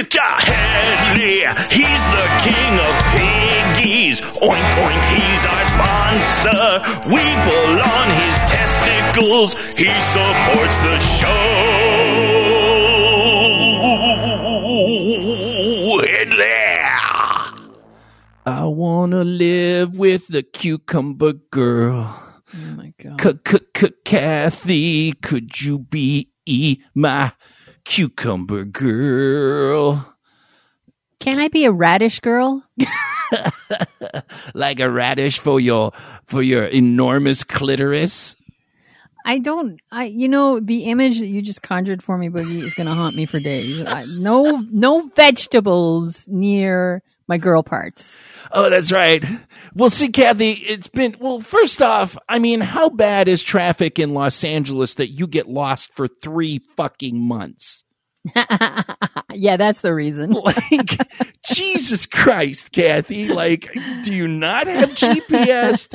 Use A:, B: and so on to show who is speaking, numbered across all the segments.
A: Chickadee Headley, he's the king of piggies. Oink oink, he's our sponsor. We pull on his testicles. He supports the show. Headley.
B: I wanna live with the cucumber girl.
C: Oh my god.
B: Kathy, could you be my cucumber girl?
C: Can I be a radish girl?
B: Like a radish for your for your enormous clitoris?
C: I don't. I you know the image that you just conjured for me, Boogie, is going to haunt me for days. I, no, no vegetables near my girl parts.
B: Oh, that's right. Well, see, Kathy, it's been, well, first off, I mean, how bad is traffic in Los Angeles that you get lost for three fucking months?
C: yeah, that's the reason.
B: Like, Jesus Christ, Kathy. Like, do you not have GPS?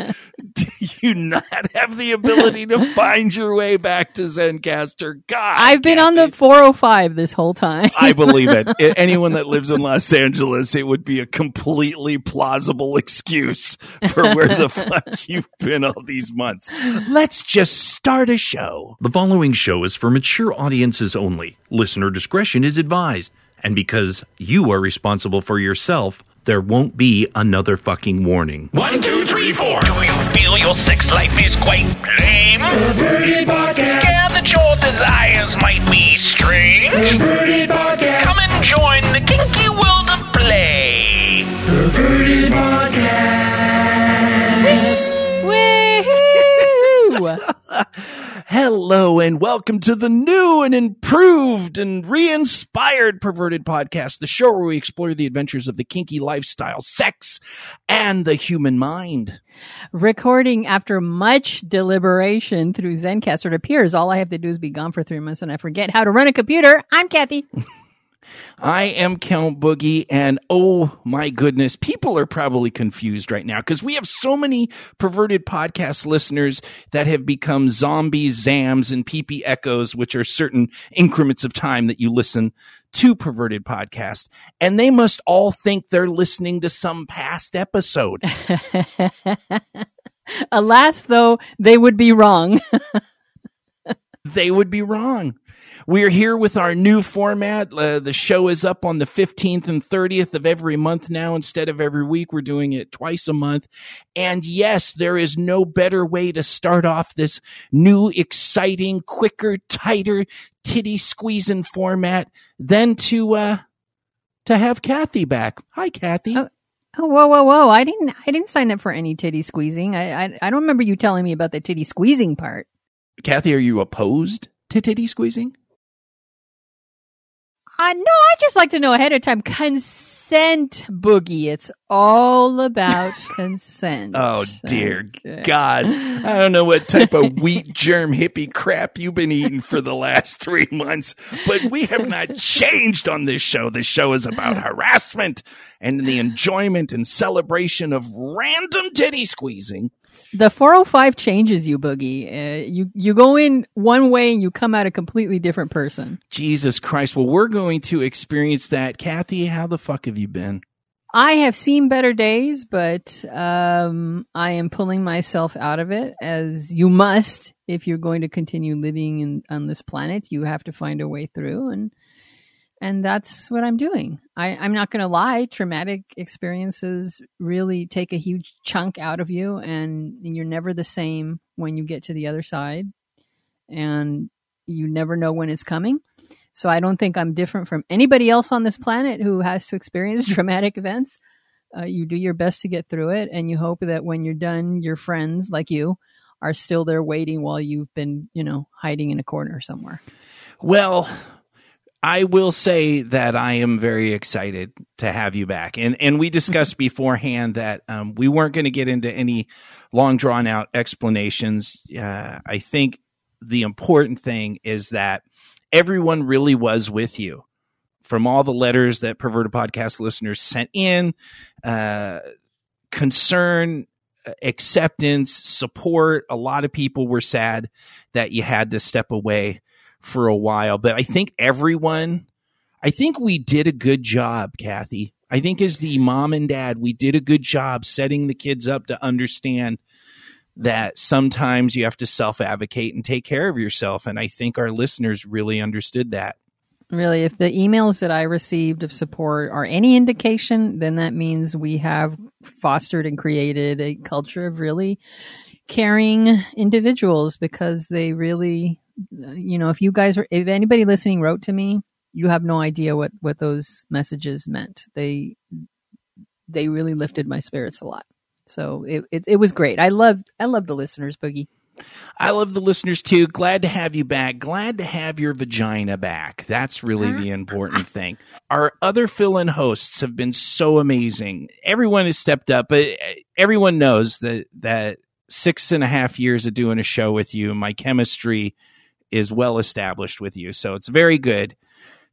B: Do you not have the ability to find your way back to Zencastr? God.
C: I've been on the 405 this whole time.
B: I believe it. Anyone that lives in Los Angeles, it would be a completely plausible excuse for where the fuck you've been all these months. Let's just start a show.
D: The following show is for mature audiences only. Listener discretion is advised. And because you are responsible for yourself, there won't be another fucking warning.
A: One, two, three, four. Do feel your sex life is quite lame? Perverted podcast. Scared that your desires might be strange? Perverted podcast. Come and join the kinky world of play. Perverted podcast.
C: Woo!
B: Hello and welcome to the new and improved and re-inspired Perverted Podcast, the show where we explore the adventures of the kinky lifestyle, sex, and the human mind.
C: Recording after much deliberation through Zencastr. It appears all I have to do is be gone for three months and I forget how to run a computer. I'm Kathy.
B: I am Count Boogie, and oh my goodness, people are probably confused right now because we have so many perverted podcast listeners that have become zombies, zams, and peepee echoes, which are certain increments of time that you listen to perverted podcast, and they must all think they're listening to some past episode.
C: Alas, though, they would be wrong.
B: they would be wrong. We're here with our new format. Uh, the show is up on the 15th and 30th of every month now instead of every week. We're doing it twice a month. And yes, there is no better way to start off this new, exciting, quicker, tighter, titty squeezing format than to, uh, to have Kathy back. Hi, Kathy.
C: Oh. Oh, whoa, whoa, whoa! I didn't, I didn't sign up for any titty squeezing. I, I, I don't remember you telling me about the titty squeezing part.
B: Kathy, are you opposed titty squeezing?
C: Uh, no, I just like to know ahead of time. Consent, boogie. It's all about consent.
B: Oh dear
C: Okay.
B: God. I don't know what type of wheat germ hippie crap you've been eating for the last three months, but we have not changed on this show. This show is about harassment and the enjoyment and celebration of random titty squeezing.
C: The 405 changes you, boogie. Uh, you you go in one way and you come out a completely different person.
B: Jesus Christ. Well, we're going to experience that. Kathy, how the fuck have you been?
C: I have seen better days, but um, I am pulling myself out of it, as you must if you're going to continue living in, on this planet. You have to find a way through, and and that's what I'm doing. I, I'm not going to lie; traumatic experiences really take a huge chunk out of you, and you're never the same when you get to the other side, and you never know when it's coming. So I don't think I'm different from anybody else on this planet who has to experience traumatic events. Uh, you do your best to get through it, and you hope that when you're done, your friends like you are still there waiting while you've been, you know, hiding in a corner somewhere.
B: Well, I will say that I am very excited to have you back, and and we discussed beforehand that um, we weren't going to get into any long drawn out explanations. Uh, I think the important thing is that everyone really was with you from all the letters that perverted podcast listeners sent in, uh, concern, uh, acceptance, support. A lot of people were sad that you had to step away for a while, but I think everyone, I think we did a good job, Kathy. I think as the mom and dad, we did a good job setting the kids up to understand that sometimes you have to self advocate and take care of yourself. And I think our listeners really understood that.
C: Really, if the emails that I received of support are any indication, then that means we have fostered and created a culture of really caring individuals because they really, you know, if you guys are, if anybody listening wrote to me, you have no idea what, what those messages meant. They, they really lifted my spirits a lot. So it, it, it was great. I love, I love the listeners, Boogie.
B: I love the listeners too. Glad to have you back. Glad to have your vagina back. That's really the important thing. Our other fill in hosts have been so amazing. Everyone has stepped up, but uh, everyone knows that, that six and a half years of doing a show with you, my chemistry is well established with you. So it's very good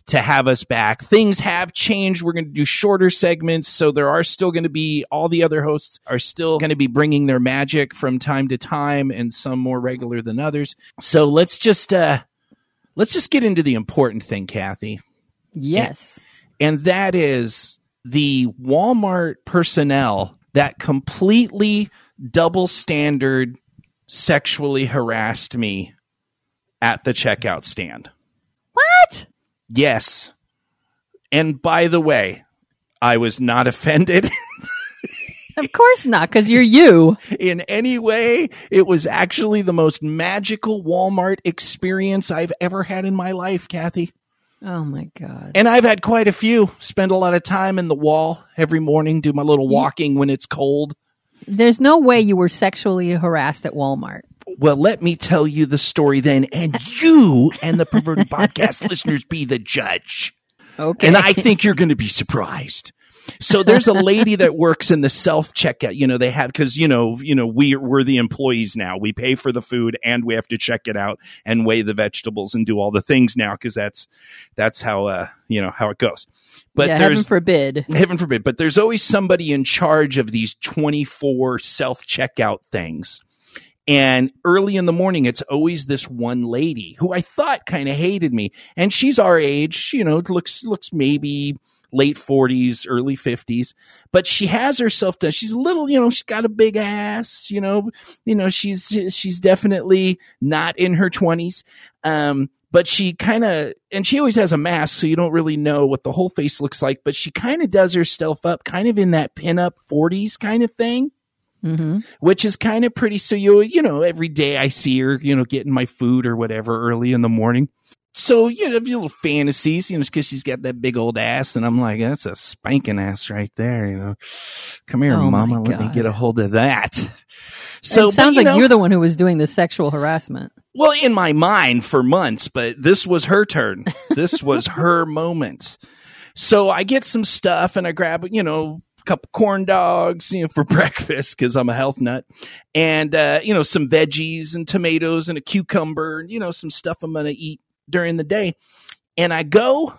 B: to have us back. Things have changed. We're going to do shorter segments. So there are still going to be all the other hosts are still going to be bringing their magic from time to time and some more regular than others. So let's just, uh, let's just get into the important thing, Kathy.
C: Yes.
B: And, and that is the Walmart personnel that completely double standard sexually harassed me at the checkout stand.
C: What?
B: Yes. And by the way, I was not offended.
C: of course not, because you're you.
B: In any way, it was actually the most magical Walmart experience I've ever had in my life, Kathy.
C: Oh my God.
B: And I've had quite a few. Spend a lot of time in the wall every morning, do my little walking when it's cold.
C: There's no way you were sexually harassed at Walmart.
B: Well, let me tell you the story then, and you and the perverted podcast listeners be the judge.
C: Okay.
B: And I think you're going to be surprised. So there's a lady that works in the self checkout. You know, they have because you know, you know, we we're the employees now. We pay for the food and we have to check it out and weigh the vegetables and do all the things now because that's that's how uh you know how it goes.
C: But yeah, heaven forbid.
B: Heaven forbid. But there's always somebody in charge of these 24 self checkout things. And early in the morning, it's always this one lady who I thought kind of hated me. And she's our age, you know, looks, looks maybe late 40s, early 50s, but she has herself done. She's a little, you know, she's got a big ass, you know, you know, she's, she's definitely not in her 20s. Um, but she kind of, and she always has a mask, so you don't really know what the whole face looks like, but she kind of does herself up kind of in that pinup 40s kind of thing. Mm-hmm. Which is kind of pretty. So you, you know, every day I see her, you know, getting my food or whatever early in the morning so you have your little fantasies, you know, because she's got that big old ass, and I'm like, that's a spanking ass right there, you know. Come here,
C: oh
B: mama, let me get a hold of that. So
C: it sounds
B: but, you
C: like
B: know,
C: you're the one who was doing the sexual harassment.
B: Well, in my mind for months, but this was her turn. This was her moment. So I get some stuff and I grab, you know, a couple corn dogs, you know, for breakfast because I'm a health nut, and uh, you know, some veggies and tomatoes and a cucumber, and you know, some stuff I'm gonna eat during the day. And I go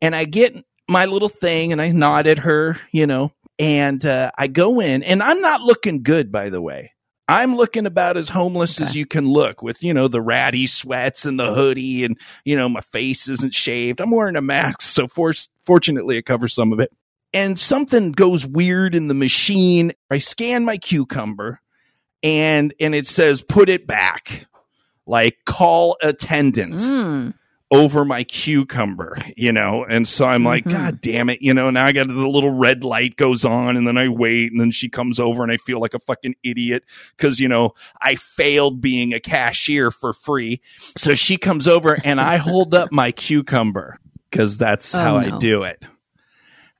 B: and I get my little thing and I nod at her, you know, and uh, I go in and I'm not looking good, by the way. I'm looking about as homeless okay. as you can look with, you know, the ratty sweats and the hoodie and, you know, my face isn't shaved. I'm wearing a mask. So for- fortunately it covers some of it. And something goes weird in the machine. I scan my cucumber and, and it says, put it back like call attendant mm. over my cucumber, you know? And so I'm like, mm-hmm. God damn it, you know, now I got the little red light goes on and then I wait and then she comes over and I feel like a fucking idiot because, you know, I failed being a cashier for free. So she comes over and I hold up my cucumber because that's oh, how no. I do it.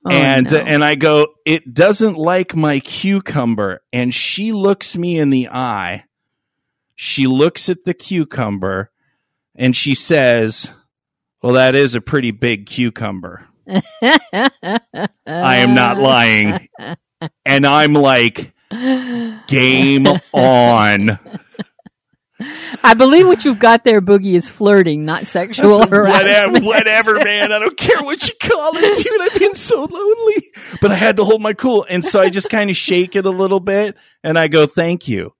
B: Oh, and no. and I go, it doesn't like my cucumber, and she looks me in the eye, she looks at the cucumber and she says, Well, that is a pretty big cucumber. I am not lying. And I'm like, Game on.
C: I believe what you've got there, Boogie, is flirting, not sexual harassment.
B: whatever, whatever, man. I don't care what you call it, dude. I've been so lonely. But I had to hold my cool. And so I just kind of shake it a little bit and I go, thank you.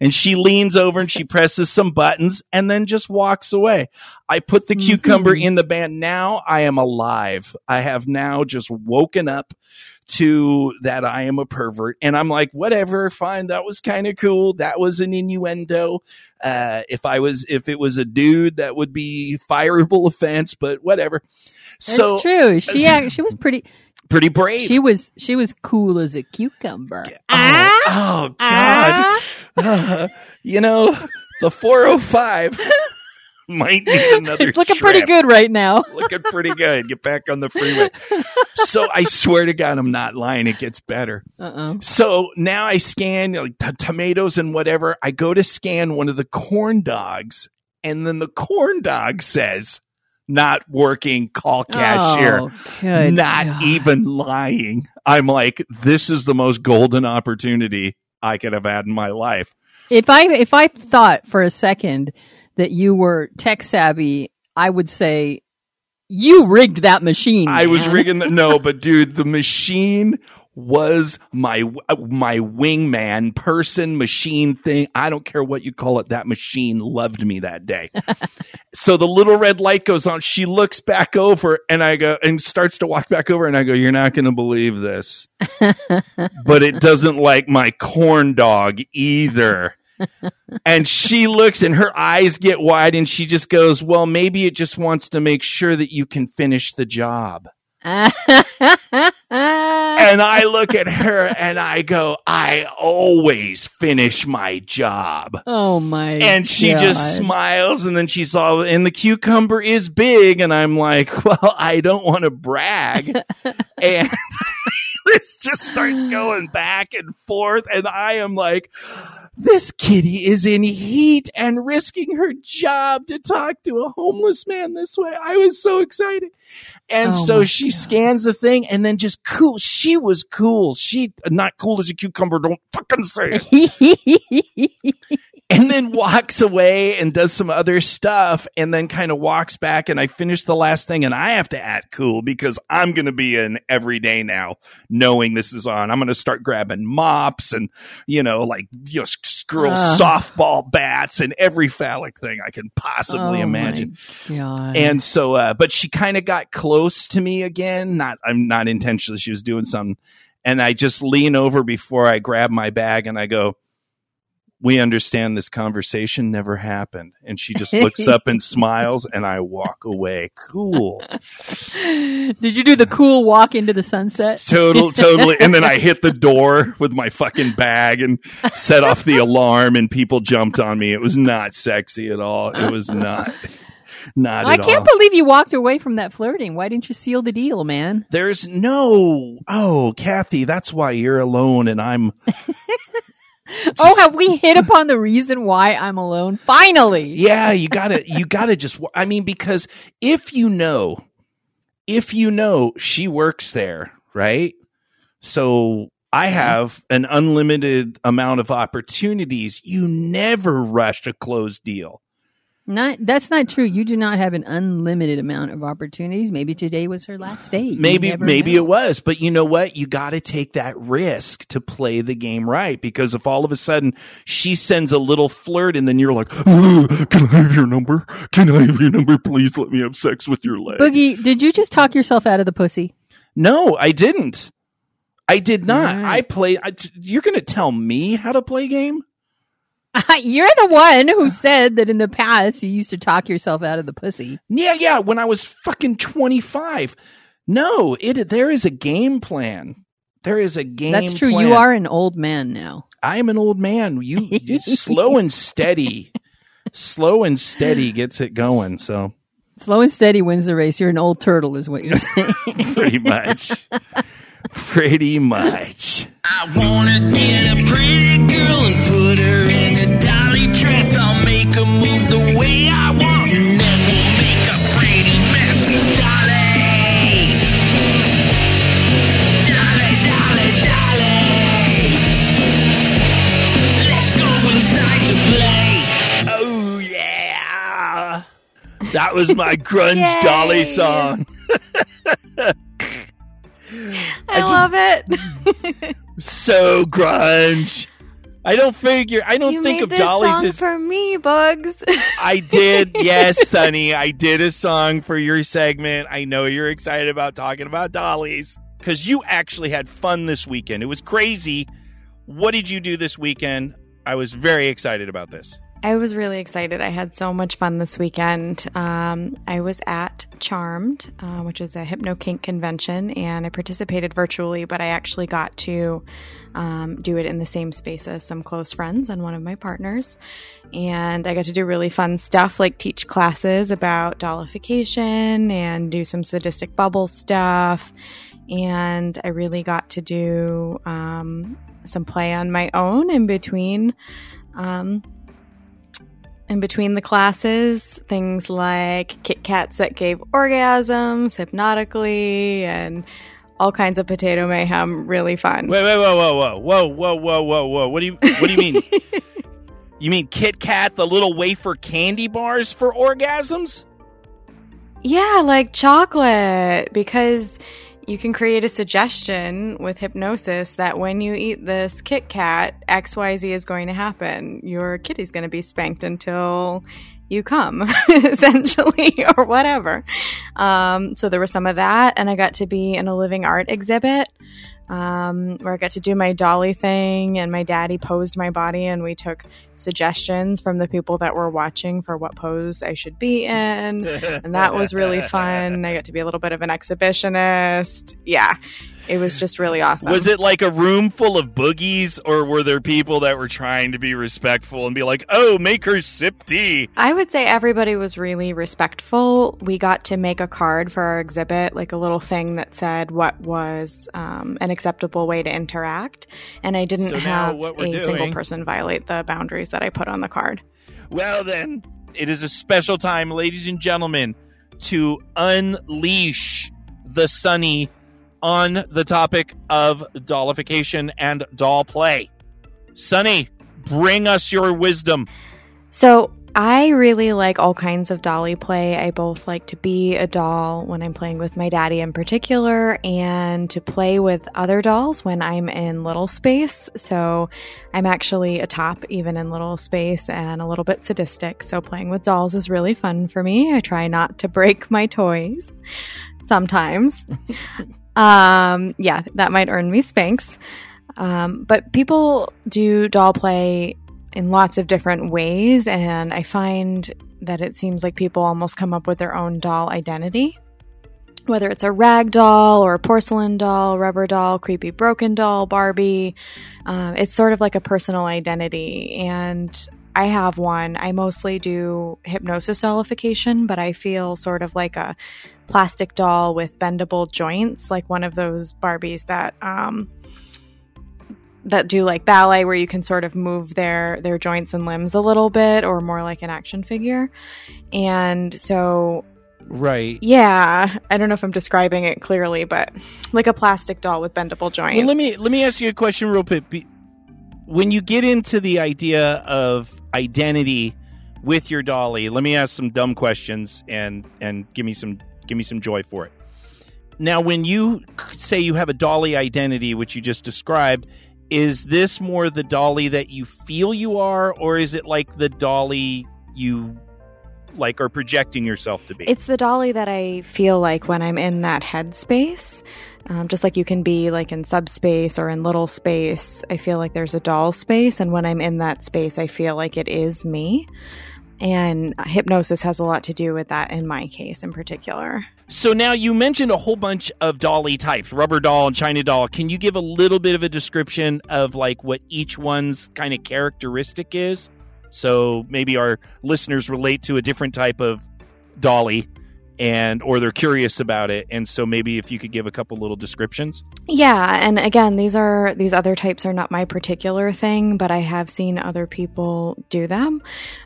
B: And she leans over and she presses some buttons and then just walks away. I put the mm-hmm. cucumber in the band. Now I am alive. I have now just woken up to that I am a pervert. And I'm like, whatever, fine. That was kind of cool. That was an innuendo. Uh, if I was, if it was a dude, that would be fireable offense, but whatever.
C: That's
B: So
C: true. She she was pretty.
B: pretty brave.
C: She was she was cool as a cucumber.
B: oh, oh, God. Uh, you know, the 405 might need another
C: It's looking pretty good right now.
B: looking pretty good. Get back on the freeway. So I swear to God, I'm not lying. It gets better.
C: Uh oh.
B: So now I scan like, t- tomatoes and whatever. I go to scan one of the corn dogs, and then the corn dog says, "Not working. Call cashier."
C: Oh,
B: not
C: God.
B: even lying. I'm like, this is the most golden opportunity I could have had in my life.
C: If I if I thought for a second that you were tech savvy, I would say you rigged that machine.
B: I was rigging the no, but dude, the machine was my my wingman person machine thing. I don't care what you call it. That machine loved me that day. so the little red light goes on. She looks back over and I go and starts to walk back over and I go, "You're not going to believe this." but it doesn't like my corn dog either. And she looks and her eyes get wide and she just goes, Well, maybe it just wants to make sure that you can finish the job. And I look at her and I go, I always finish my job.
C: oh my!
B: And she just smiles and then she's all, and the cucumber is big. And I'm like, Well, I don't want to brag. and this just starts going back and forth. And I am like, this kitty is in heat and risking her job to talk to a homeless man this way. I was so excited. And
C: Oh
B: so she
C: God.
B: scans the thing and then just cool. She was cool. She not cool as a cucumber. Don't fucking say it. and then walks away and does some other stuff and then kind of walks back and I finish the last thing and I have to act cool because I'm going to be in every day now knowing this is on. I'm going to start grabbing mops and you know like you know girl
C: Ugh.
B: softball bats and every phallic thing I can possibly
C: Oh,
B: imagine. And so uh but she kind of got close to me again, not I'm not intentionally she was doing something and I just lean over before I grab my bag and I go we understand this conversation never happened. And she just looks up and smiles, and I walk away. Cool.
C: Did you do the cool walk into the sunset?
B: Total, totally. And then I hit the door with my fucking bag and set off the alarm, and people jumped on me. It was not sexy at all. It was not, not
C: I can't
B: all.
C: believe you walked away from that flirting. Why didn't you seal the deal, man?
B: There's no, oh, Kathy, that's why you're alone, and I'm.
C: oh, have we hit upon the reason why I'm alone? Finally.
B: Yeah, you gotta, you gotta just. I mean, because if you know, if you know she works there, right? So I mm-hmm. have an unlimited amount of opportunities. You never rush a closed deal.
C: Not that's not true. You do not have an unlimited amount of opportunities. Maybe today was her last day. You
B: Maybe, maybe
C: know.
B: it was, but you know what? You got to take that risk to play the game right. Because if all of a sudden she sends a little flirt and then you're like, "Ugh, "Can I have your number? Can I have your number? Please let me have sex with your leg."
C: Boogie, did you just talk yourself out of the pussy?
B: No, I didn't. I did not.
C: Right.
B: I play. I, you're going to tell me how to play game?
C: You're the one who said that in the past you used to talk yourself out of the pussy.
B: Yeah, yeah. When I was fucking 25. No, it. There is a game plan. There is a game.
C: That's true.
B: plan.
C: You are an old man now.
B: I am an old man. You, you slow and steady, slow and steady gets it going. So
C: Slow and steady wins the race. You're an old turtle, is what you're saying.
B: pretty much, pretty much.
A: I wanna get a pretty I'll make her move the way I want, and then we'll make a pretty mess. Dolly, dolly, dolly, dolly. Let's go inside to play.
B: Oh yeah, that was my grunge dolly song.
E: I love it.
B: So grunge. I don't figure. I don't
E: you
B: think of
E: song
B: as.
E: for me, Bugs.
B: I did, yes, Sunny. I did a song for your segment. I know you're excited about talking about Dolly's because you actually had fun this weekend. It was crazy. What did you do this weekend? I was very excited about this.
E: I was really excited. I had so much fun this weekend. Um, I was at Charmed, uh, which is a hypno kink convention, and I participated virtually, but I actually got to um, do it in the same space as some close friends and one of my partners. And I got to do really fun stuff like teach classes about dollification and do some sadistic bubble stuff. And I really got to do um, some play on my own in between. Um, in between the classes, things like Kit Kats that gave orgasms hypnotically and all kinds of potato mayhem. Really fun.
B: Wait, wait, whoa, whoa, whoa, whoa, whoa, whoa, whoa, whoa. What do you what do you mean? you mean Kit Kat, the little wafer candy bars for orgasms?
E: Yeah, like chocolate, because you can create a suggestion with hypnosis that when you eat this Kit Kat, XYZ is going to happen. Your kitty's going to be spanked until you come, essentially, or whatever. Um, so there was some of that, and I got to be in a living art exhibit um, where I got to do my dolly thing, and my daddy posed my body, and we took suggestions from the people that were watching for what pose I should be in, and that was really fun. I got to be a little bit of an exhibitionist. Yeah, it was just really awesome.
B: Was it like a room full of boogies, or were there people that were trying to be respectful and be like, "Oh, make her sip tea"?
E: I would say everybody was really respectful. We got to make a card for our exhibit, like a little thing that said what was um, an acceptable way to interact, and I didn't
B: So
E: have
B: what
E: a
B: we're
E: single person violate the boundaries that I put on the card.
B: Well, then, it is a special time, ladies and gentlemen, to unleash the Sunny on the topic of dollification and doll play. Sunny, bring us your wisdom.
E: So I really like all kinds of dolly play. I both like to be a doll when I'm playing with my daddy in particular and to play with other dolls when I'm in little space. So I'm actually a top even in little space and a little bit sadistic. So playing with dolls is really fun for me. I try not to break my toys sometimes. um, yeah, that might earn me spanks. Um, but people do doll play in lots of different ways, and I find that it seems like people almost come up with their own doll identity. Whether it's a rag doll or a porcelain doll, rubber doll, creepy broken doll, Barbie, um, it's sort of like a personal identity. And I have one. I mostly do hypnosis dollification, but I feel sort of like a plastic doll with bendable joints, like one of those Barbies that um, that do like ballet where you can sort of move their their joints and limbs a little bit or more like an action figure. And so
B: Right.
E: yeah, I don't know if I'm describing it clearly, but like a plastic doll with bendable joints.
B: Well, let me let me ask you a question real quick. When you get into the idea of identity with your dolly, let me ask some dumb questions and and give me some give me some joy for it. Now, when you say you have a dolly identity, which you just described, is this more the dolly that you feel you are, or is it like the dolly you like are projecting yourself to be?
E: It's the dolly that I feel like when I'm in that headspace. Um, just like you can be like in subspace or in little space, I feel like there's a doll space. And when I'm in that space, I feel like it is me. And hypnosis has a lot to do with that in my case in particular.
B: So now you mentioned a whole bunch of dolly types, rubber doll and china doll. Can you give a little bit of a description of like what each one's kind of characteristic is? So maybe our listeners relate to a different type of dolly and or they're curious about it and so maybe if you could give a couple little descriptions.
E: Yeah, and again, these are these other types are not my particular thing, but I have seen other people do them.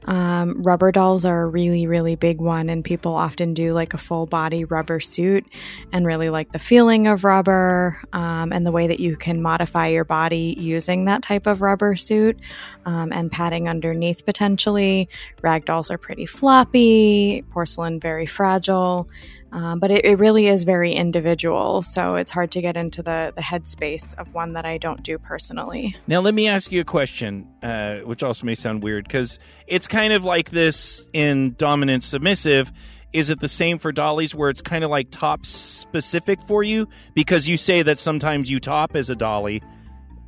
E: Um, rubber dolls are a really, really big one, and people often do like a full body rubber suit and really like the feeling of rubber um, and the way that you can modify your body using that type of rubber suit um, and padding underneath potentially. Rag dolls are pretty floppy, porcelain very fragile. Um, but it, it, really is very individual, so it's hard to get into the the headspace of one that I don't do personally.
B: Now, let me ask you a question, uh, which also may sound weird because it's kind of like this in dominant submissive. Is it the same for dollies where it's kind of like top specific for you because you say that sometimes you top as a dolly?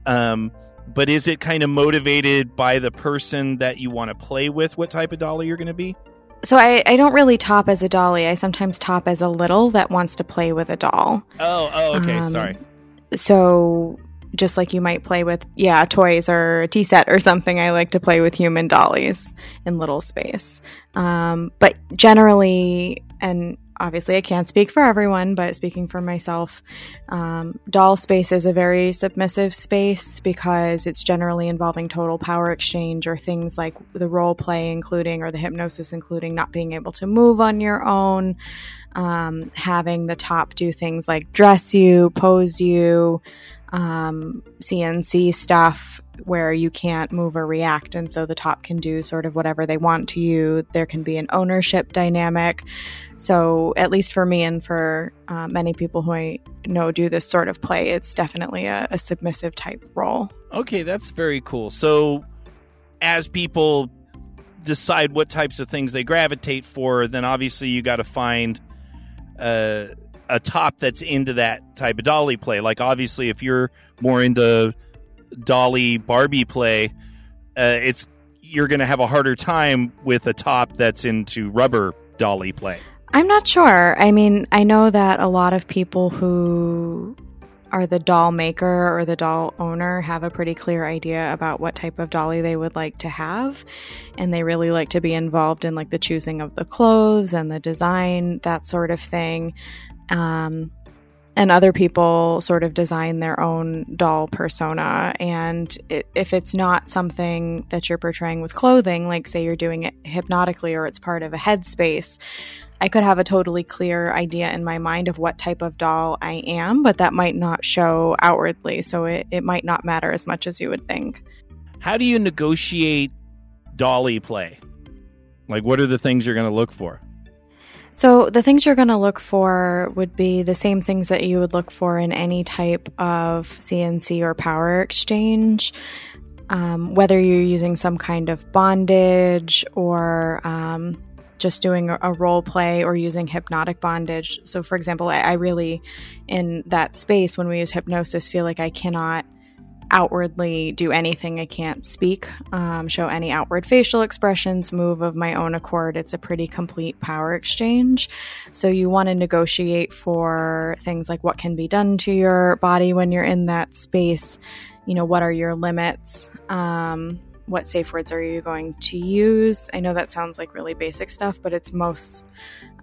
B: Um, but is it kind of motivated by the person that you want to play with? What type of dolly you're going to be?
E: So I, I don't really top as a dolly. I sometimes top as a little that wants to play with a doll.
B: Oh, oh, okay. Um, Sorry.
E: So just like you might play with, yeah, toys or a tea set or something, I like to play with human dollies in little space. Um, but generally, and obviously I can't speak for everyone, but speaking for myself, um, doll space is a very submissive space because it's generally involving total power exchange or things like the role play, including or the hypnosis, including not being able to move on your own, um, having the top do things like dress you, pose you, um, CNC stuff where you can't move or react. And so the top can do sort of whatever they want to you. There can be an ownership dynamic. So, at least for me and for uh, many people who I know do this sort of play, it's definitely a, a submissive type role.
B: Okay, that's very cool. So, as people decide what types of things they gravitate for, then obviously you got to find uh, a top that's into that type of dolly play. Like, obviously, if you're more into dolly Barbie play, uh, it's you're going to have a harder time with a top that's into rubber dolly play.
E: I'm not sure. I mean, I know that a lot of people who are the doll maker or the doll owner have a pretty clear idea about what type of dolly they would like to have and they really like to be involved in like the choosing of the clothes and the design that sort of thing um, and other people sort of design their own doll persona and it, if it's not something that you're portraying with clothing like say you're doing it hypnotically or it's part of a headspace I could have a totally clear idea in my mind of what type of doll I am, but that might not show outwardly. So it, it might not matter as much as you would think.
B: How do you negotiate dolly play? Like, what are the things you're going to look for?
E: So, the things you're going to look for would be the same things that you would look for in any type of CNC or power exchange. Um, whether you're using some kind of bondage or um, just doing a role play or using hypnotic bondage. So, for example, I, I really, in that space when we use hypnosis, feel like I cannot outwardly do anything. I can't speak, um, show any outward facial expressions, move of my own accord. It's a pretty complete power exchange. So you want to negotiate for things like what can be done to your body when you're in that space. You know, what are your limits? Um, what safe words are you going to use? I know that sounds like really basic stuff, but it's most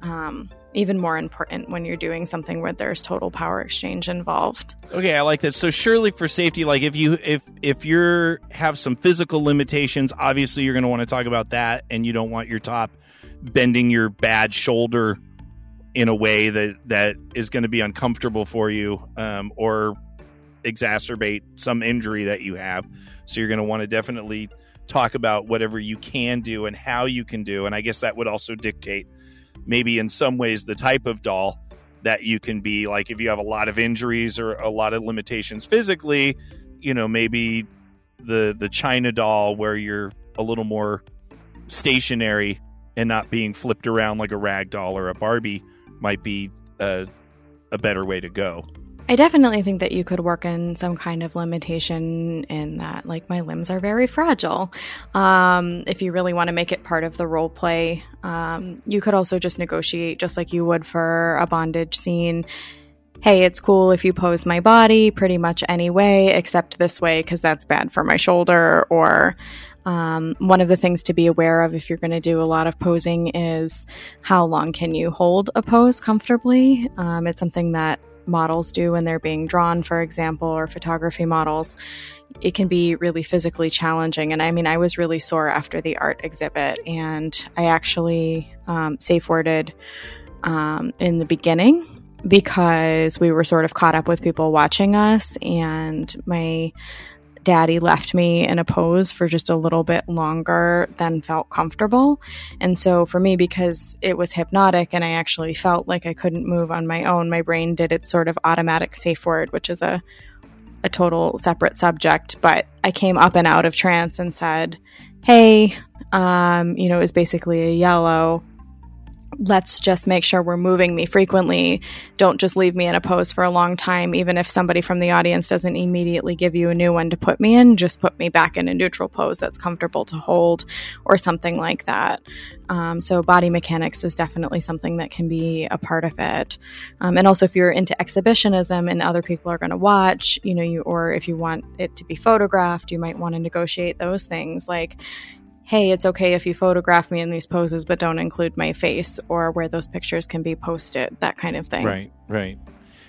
E: um, even more important when you're doing something where there's total power exchange involved.
B: Okay, I like that. So surely for safety, like if you if if you're have some physical limitations, obviously you're going to want to talk about that, and you don't want your top bending your bad shoulder in a way that that is going to be uncomfortable for you, um, or exacerbate some injury that you have. So you're going to want to definitely talk about whatever you can do and how you can do. And I guess that would also dictate maybe in some ways the type of doll that you can be. Like if you have a lot of injuries or a lot of limitations physically, you know, maybe the the China doll where you're a little more stationary and not being flipped around like a rag doll or a Barbie might be a, a better way to go.
E: I definitely think that you could work in some kind of limitation in that, like, my limbs are very fragile. Um, if you really want to make it part of the role play, um, you could also just negotiate just like you would for a bondage scene. Hey, it's cool if you pose my body pretty much any way except this way because that's bad for my shoulder. Or um, one of the things to be aware of if you're going to do a lot of posing is how long can you hold a pose comfortably. Um, it's something that models do when they're being drawn, for example, or photography models, it can be really physically challenging. And I mean, I was really sore after the art exhibit, and I actually um, safe worded um, in the beginning because we were sort of caught up with people watching us, and my daddy left me in a pose for just a little bit longer than felt comfortable. And so for me, because it was hypnotic and I actually felt like I couldn't move on my own, my brain did its sort of automatic safe word, which is a a total separate subject, but I came up and out of trance and said, Hey, um, you know, it was basically a yellow let's just make sure we're moving me frequently. Don't just leave me in a pose for a long time. Even if somebody from the audience doesn't immediately give you a new one to put me in, just put me back in a neutral pose that's comfortable to hold or something like that. Um, so body mechanics is definitely something that can be a part of it. Um, and also if you're into exhibitionism and other people are going to watch, you know, you, or if you want it to be photographed, you might want to negotiate those things. Like, hey, it's okay if you photograph me in these poses, but don't include my face or where those pictures can be posted, that kind of thing.
B: Right, right.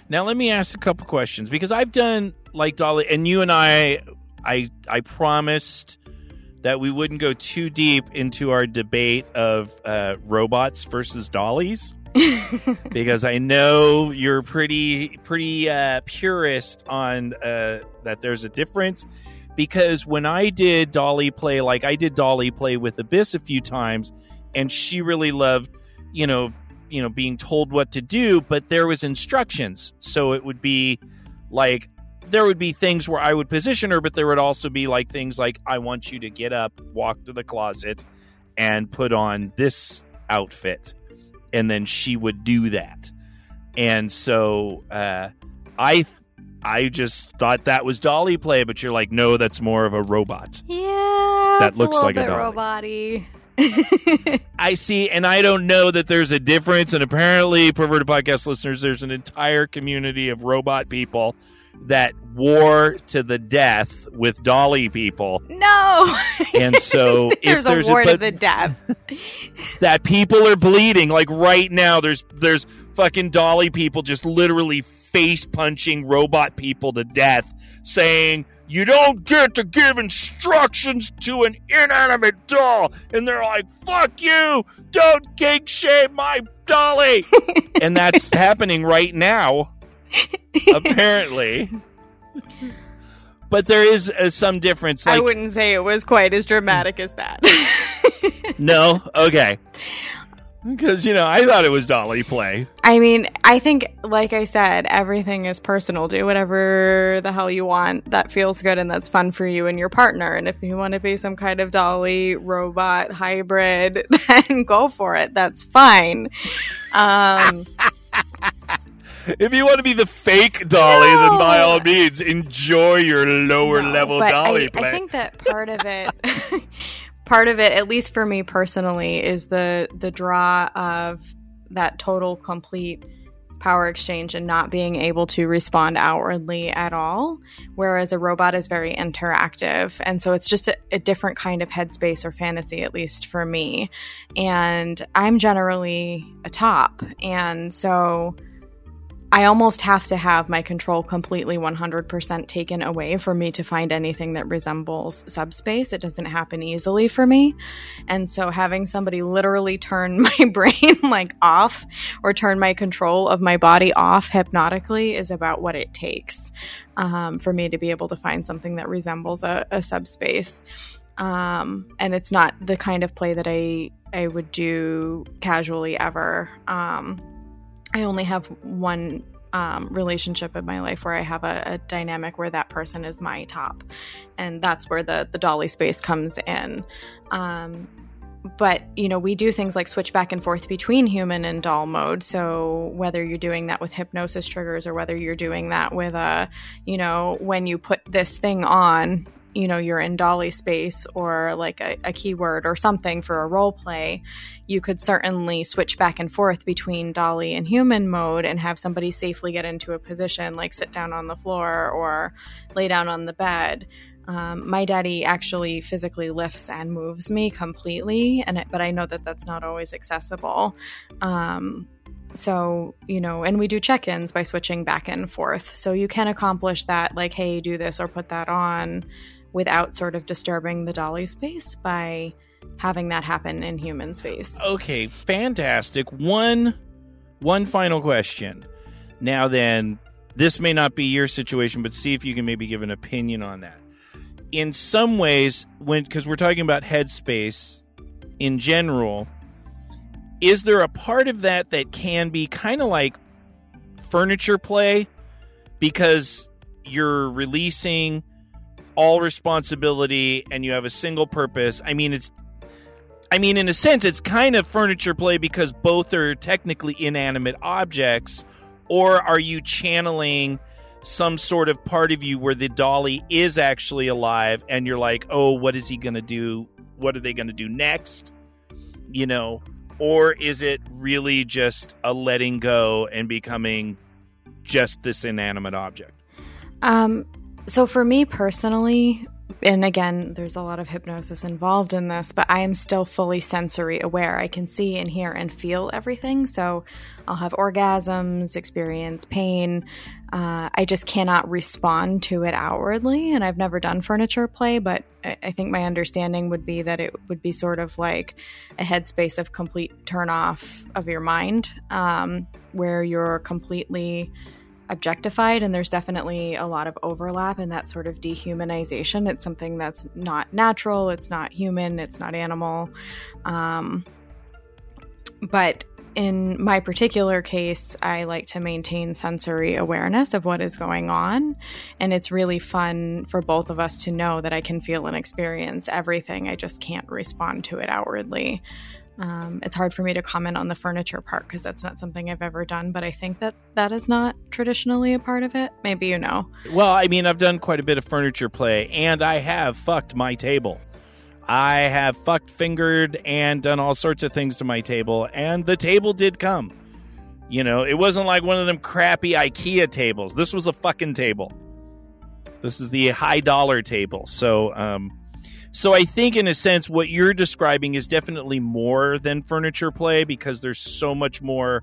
B: Now let me ask a couple questions because I've done like Dolly, and you and I, I, I promised that we wouldn't go too deep into our debate of uh, robots versus dollies. because I know you're pretty pretty uh, purist on uh, that there's a difference because when I did dolly play, like I did dolly play with Abyss a few times, and she really loved, you know, you know, being told what to do, but there was instructions. So it would be like there would be things where I would position her, but there would also be like things like I want you to get up, walk to the closet, and put on this outfit, and then she would do that. And so uh, I I just thought that was dolly play, but you're like, no, that's more of a robot.
E: Yeah, that looks a like a dolly. I
B: see, and I don't know that there's a difference. And apparently, perverted podcast listeners, there's an entire community of robot people that war to the death with dolly people.
E: No,
B: and so
E: there's, there's a war a, to the death.
B: that people are bleeding. Like right now, there's there's fucking dolly people just literally face punching robot people to death, saying, You don't get to give instructions to an inanimate doll. And they're like, Fuck you! Don't kink shame my dolly! and that's happening right now, apparently. But there is uh, some difference.
E: Like, I wouldn't say it was quite as dramatic as that.
B: no? Okay. Because, you know, I thought it was Dolly play.
E: I mean, I think, like I said, everything is personal. Do whatever the hell you want that feels good and that's fun for you and your partner. And if you want to be some kind of Dolly robot hybrid, then go for it. That's fine. Um,
B: if you want to be the fake Dolly, no. then by all means, enjoy your lower no, level Dolly
E: I,
B: play.
E: I think that part of it. part of it, at least for me personally, is the the draw of that total complete power exchange and not being able to respond outwardly at all. Whereas a robot is very interactive. And so it's just a, a, different kind of headspace or fantasy, at least for me. And I'm generally a top. And so I almost have to have my control completely 100% taken away for me to find anything that resembles subspace. It doesn't happen easily for me. And so having somebody literally turn my brain like off or turn my control of my body off hypnotically is about what it takes um, for me to be able to find something that resembles a, a subspace. Um, and it's not the kind of play that I, I would do casually ever. Um, I only have one um, relationship in my life where I have a, a, dynamic where that person is my top, and that's where the the dolly space comes in. Um, but you know we do things like switch back and forth between human and doll mode so whether you're doing that with hypnosis triggers or whether you're doing that with a you know when you put this thing on you know you're in dolly space or like a, a keyword or something for a role play you could certainly switch back and forth between dolly and human mode and have somebody safely get into a position like sit down on the floor or lay down on the bed. Um, my daddy actually physically lifts and moves me completely and but i know that that's not always accessible. Um, so you know and we do check-ins by switching back and forth. So you can accomplish that like hey do this or put that on without sort of disturbing the dolly space by having that happen in human space.
B: Okay, fantastic. One one final question. Now then, this may not be your situation, but see if you can maybe give an opinion on that. in some ways, when because we're talking about headspace in general, is there a part of that that can be kind of like furniture play because you're releasing all responsibility and you have a single purpose? I mean, it's I mean, in a sense, it's kind of furniture play because both are technically inanimate objects, or are you channeling some sort of part of you where the dolly is actually alive and you're like, oh, what is he going to do? What are they going to do next? You know, or is it really just a letting go and becoming just this inanimate object?
E: Um, so for me personally, and again, there's a lot of hypnosis involved in this, but I am still fully sensory aware. I can see and hear and feel everything. So I'll have orgasms, experience pain. Uh, I just cannot respond to it outwardly. And I've never done furniture play, but I, think my understanding would be that it would be sort of like a headspace of complete turn off of your mind, um, where you're completely objectified and there's definitely a lot of overlap in that sort of dehumanization it's something that's not natural it's not human it's not animal um, but in my particular case, I like to maintain sensory awareness of what is going on. And it's really fun for both of us to know that I can feel and experience everything. I just can't respond to it outwardly. Um, it's hard for me to comment on the furniture part because that's not something I've ever done, but I think that that is not traditionally a part of it. Maybe you know.
B: Well, I mean, I've done quite a bit of furniture play, and I have fucked my table. I have fucked, fingered, and done all sorts of things to my table, and the table did come. You know, it wasn't like one of them crappy IKEA tables. This was a fucking table. This is the high dollar table. So, um, so I think, in a sense, what you're describing is definitely more than furniture play because there's so much more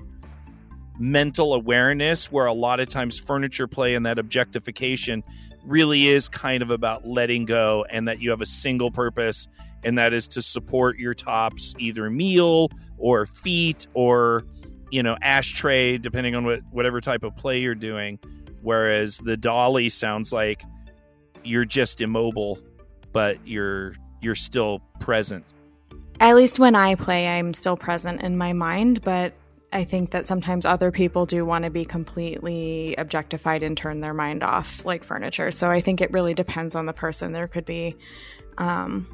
B: mental awareness. Where a lot of times furniture play and that objectification really is kind of about letting go, and that you have a single purpose, and that is to support your tops, either meal or feet or you know ashtray, depending on what whatever type of play you're doing. Whereas the dolly sounds like you're just immobile but you're you're still present.
E: At least when I play, I'm still present in my mind, but I think that sometimes other people do want to be completely objectified and turn their mind off, like furniture. So I think it really depends on the person. There could be um,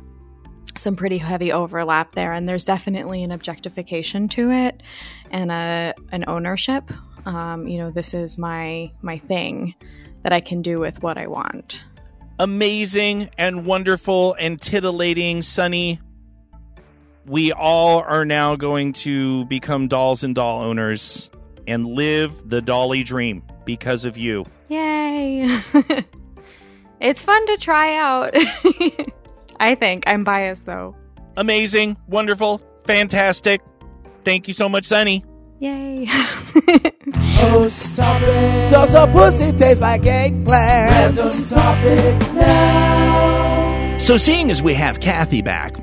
E: some pretty heavy overlap there, and there's definitely an objectification to it and a an ownership. Um, you know, this is my my thing that I can do with what I want
B: amazing and wonderful and titillating, Sunny. We all are now going to become dolls and doll owners and live the dolly dream because of you.
E: Yay! it's fun to try out. I think. I'm biased though.
B: Amazing, wonderful, fantastic. Thank you so much, Sunny.
E: Yay.
F: Host topic. Does a pussy taste like eggplant? Random topic
B: now. So, seeing as we have Kathy back,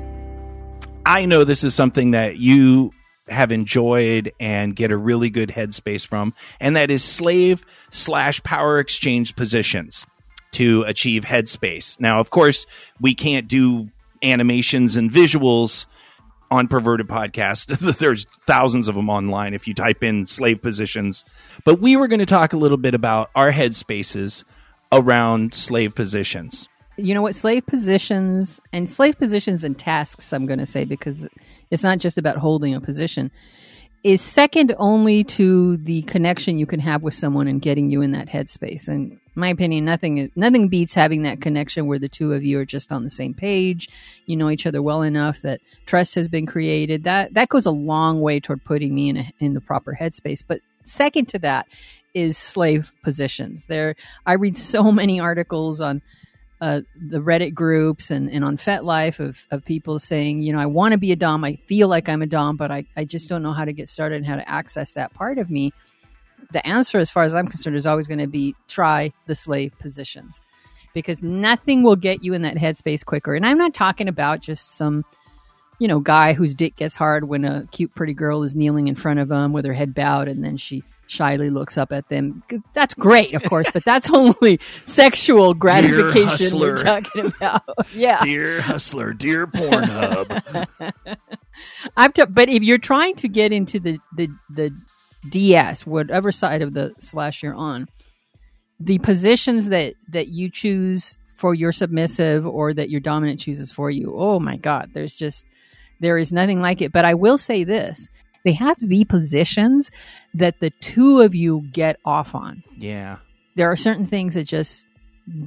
B: I know this is something that you have enjoyed and get a really good headspace from, and that is slave slash power exchange positions to achieve headspace. Now, of course, we can't do animations and visuals on perverted podcast. There's thousands of them online if you type in slave positions. But we were going to talk a little bit about our headspaces around slave positions.
C: You know what? Slave positions and slave positions and tasks i'm going to say because it's not just about holding a position is second only to the connection you can have with someone and getting you in that headspace. And my opinion, nothing nothing beats having that connection where the two of you are just on the same page. You know each other well enough that trust has been created. That that goes a long way toward putting me in a, in the proper headspace. But second to that is slave positions. There, I read so many articles on uh, the Reddit groups and, and on FetLife of, of people saying, you know, I want to be a Dom. I feel like I'm a Dom, but I, I just don't know how to get started and how to access that part of me. The answer, as far as I'm concerned, is always going to be try the slave positions because nothing will get you in that headspace quicker. And I'm not talking about just some, you know, guy whose dick gets hard when a cute, pretty girl is kneeling in front of him with her head bowed and then she shyly looks up at them. That's great, of course, but that's only sexual gratification we're talking about. yeah.
B: Dear Hustler, dear Pornhub.
C: I'm t- but if you're trying to get into the, the the DS, whatever side of the slash you're on, the positions that that you choose for your submissive or that your dominant chooses for you, oh my god, there's just there is nothing like it. But I will say this: they have to be positions that the two of you get off on
B: yeah.
C: there are certain things that just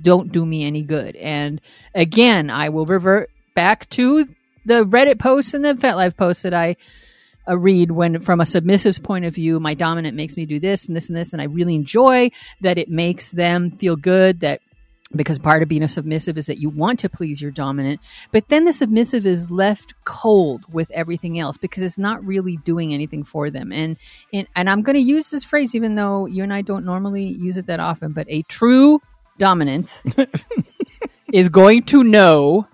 C: don't do me any good. And again, I will revert back to the Reddit posts and the FetLife posts that I uh, read when, from a submissive's point of view, my dominant makes me do this and this and this, and I really enjoy that it makes them feel good that. Because part of being a submissive is that you want to please your dominant, but then the submissive is left cold with everything else because it's not really doing anything for them. And and, and I'm going to use this phrase, even though you and I don't normally use it that often, but a true dominant is going to know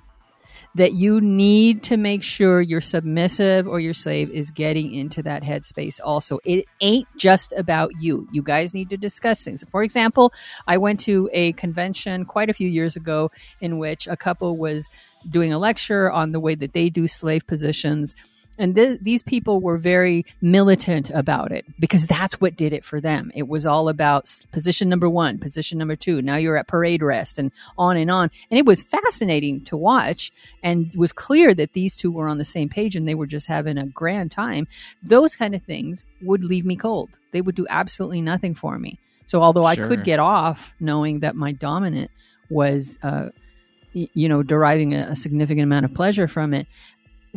C: that you need to make sure your submissive or your slave is getting into that headspace also. It ain't just about you. You guys need to discuss things. For example, I went to a convention quite a few years ago in which a couple was doing a lecture on the way that they do slave positions. And th- these people were very militant about it because that's what did it for them. It was all about position number one, position number two. Now you're at parade rest and on and on. And it was fascinating to watch and was clear that these two were on the same page and they were just having a grand time. Those kind of things would leave me cold. They would do absolutely nothing for me. So although I could get off knowing that my dominant was, uh, you know, deriving a, a significant amount of pleasure from it,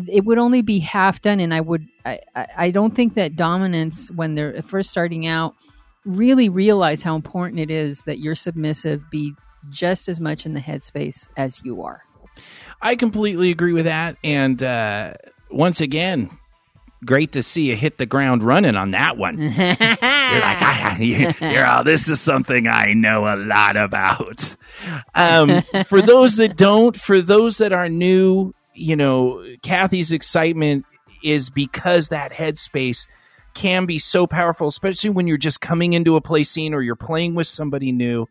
C: it would only be half done and i would I, I don't think that dominance when they're first starting out really realize how important it is that your submissive be just as much in the headspace as you are
B: I completely agree with that. And uh, once again, great to see you hit the ground running on that one. you're like, ah, you- you're all, this is something I know a lot about. Um, for those that don't, for those that are new, you know, Kathy's excitement is because that headspace can be so powerful, especially when you're just coming into a play scene or you're playing with somebody new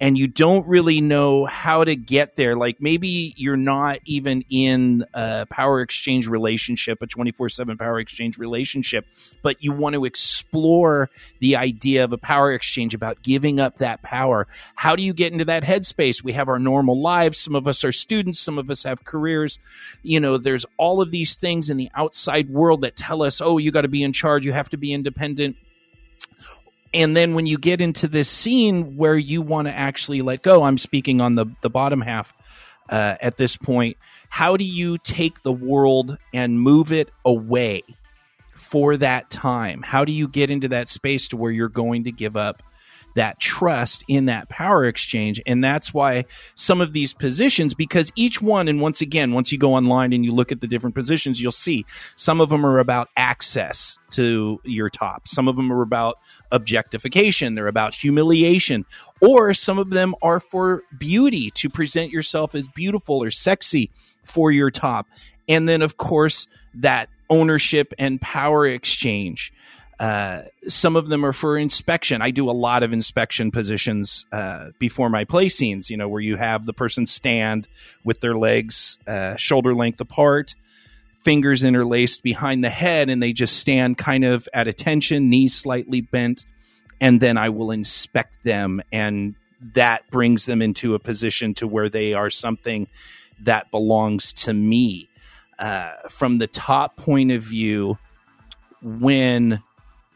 B: and you don't really know how to get there. Like maybe you're not even in a power exchange relationship, a 24 7 power exchange relationship, but you want to explore the idea of a power exchange about giving up that power. How do you get into that headspace? We have our normal lives. Some of us are students, some of us have careers. You know, there's all of these things in the outside world that tell us, oh, you got to be in charge, you have to be independent and then when you get into this scene where you want to actually let go i'm speaking on the the bottom half uh, at this point how do you take the world and move it away for that time? How do you get into that space to where you're going to give up that trust in that power exchange. And that's why some of these positions because each one and once again once you go online and you look at the different positions you'll see some of them are about access to your top. Some of them are about objectification. They're about humiliation. Or some of them are for beauty to present yourself as beautiful or sexy for your top. And then of course that ownership and power exchange uh, some of them are for inspection. I do a lot of inspection positions uh, before my play scenes, you know, where you have the person stand with their legs uh, shoulder length apart, fingers interlaced behind the head, and they just stand kind of at attention, knees slightly bent, and then I will inspect them, and that brings them into a position to where they are something that belongs to me. Uh, from the top point of view, when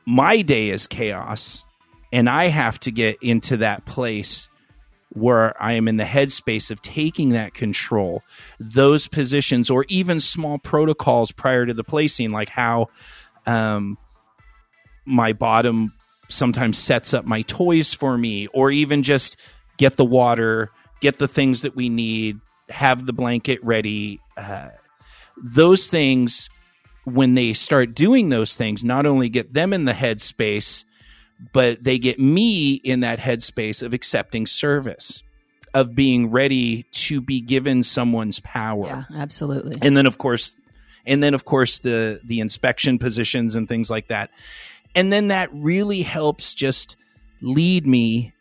B: my day is chaos and I have to get into that place where I am in the headspace of taking that control, those positions, or even small protocols prior to the play scene, like how um, my bottom sometimes sets up my toys for me, or even just get the water, get the things that we need, have the blanket ready. Uh, those things when they start doing those things, not only get them in the headspace, but they get me in that headspace of accepting service, of being ready to be given someone's power.
C: yeah absolutely
B: And then of course and then of course the the inspection positions and things like that. And then that really helps just lead me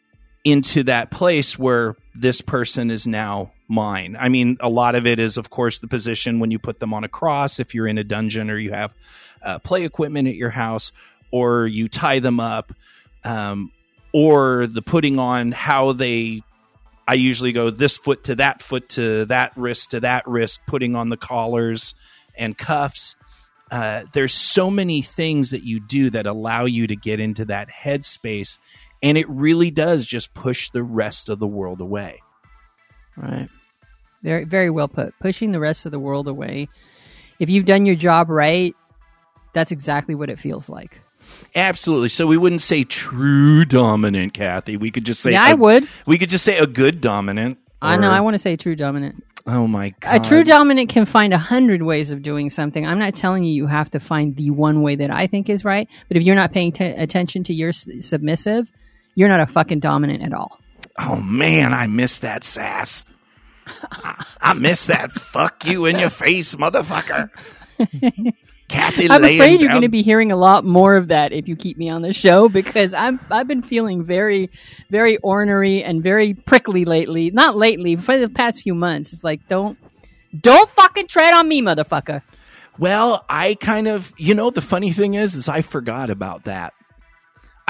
B: into that place where this person is now mine. I mean, a lot of it is, of course, the position when you put them on a cross, if you're in a dungeon or you have uh, play equipment at your house, or you tie them up, um, or the putting on how they. I usually go this foot to that foot to that wrist to that wrist, putting on the collars and cuffs. Uh, there's so many things that you do that allow you to get into that headspace and it really does just push the rest of the world away.
C: Right. Very very well put. Pushing the rest of the world away. If you've done your job right, that's exactly what it feels like.
B: Absolutely. So we wouldn't say true dominant, Kathy. We could just say
C: Yeah, I
B: a-
C: would.
B: We could just say a good dominant.
C: I know. I want to say true dominant.
B: Oh my god.
C: A true dominant can find a hundred ways of doing something. I'm not telling you you have to find the one way that I think is right. But if you're not paying t- attention to your s- submissive, you're not a fucking dominant at all.
B: Oh man, I miss that sass. I, miss that fuck you in your face, motherfucker. Kathy
C: I'm afraid you're going to be hearing a lot more of that if you keep me on the show because I'm I've been feeling very, very ornery and very prickly lately. Not lately, for the past few months. It's like don't don't fucking tread on me, motherfucker.
B: Well, I kind of, you know, the funny thing is, is I forgot about that.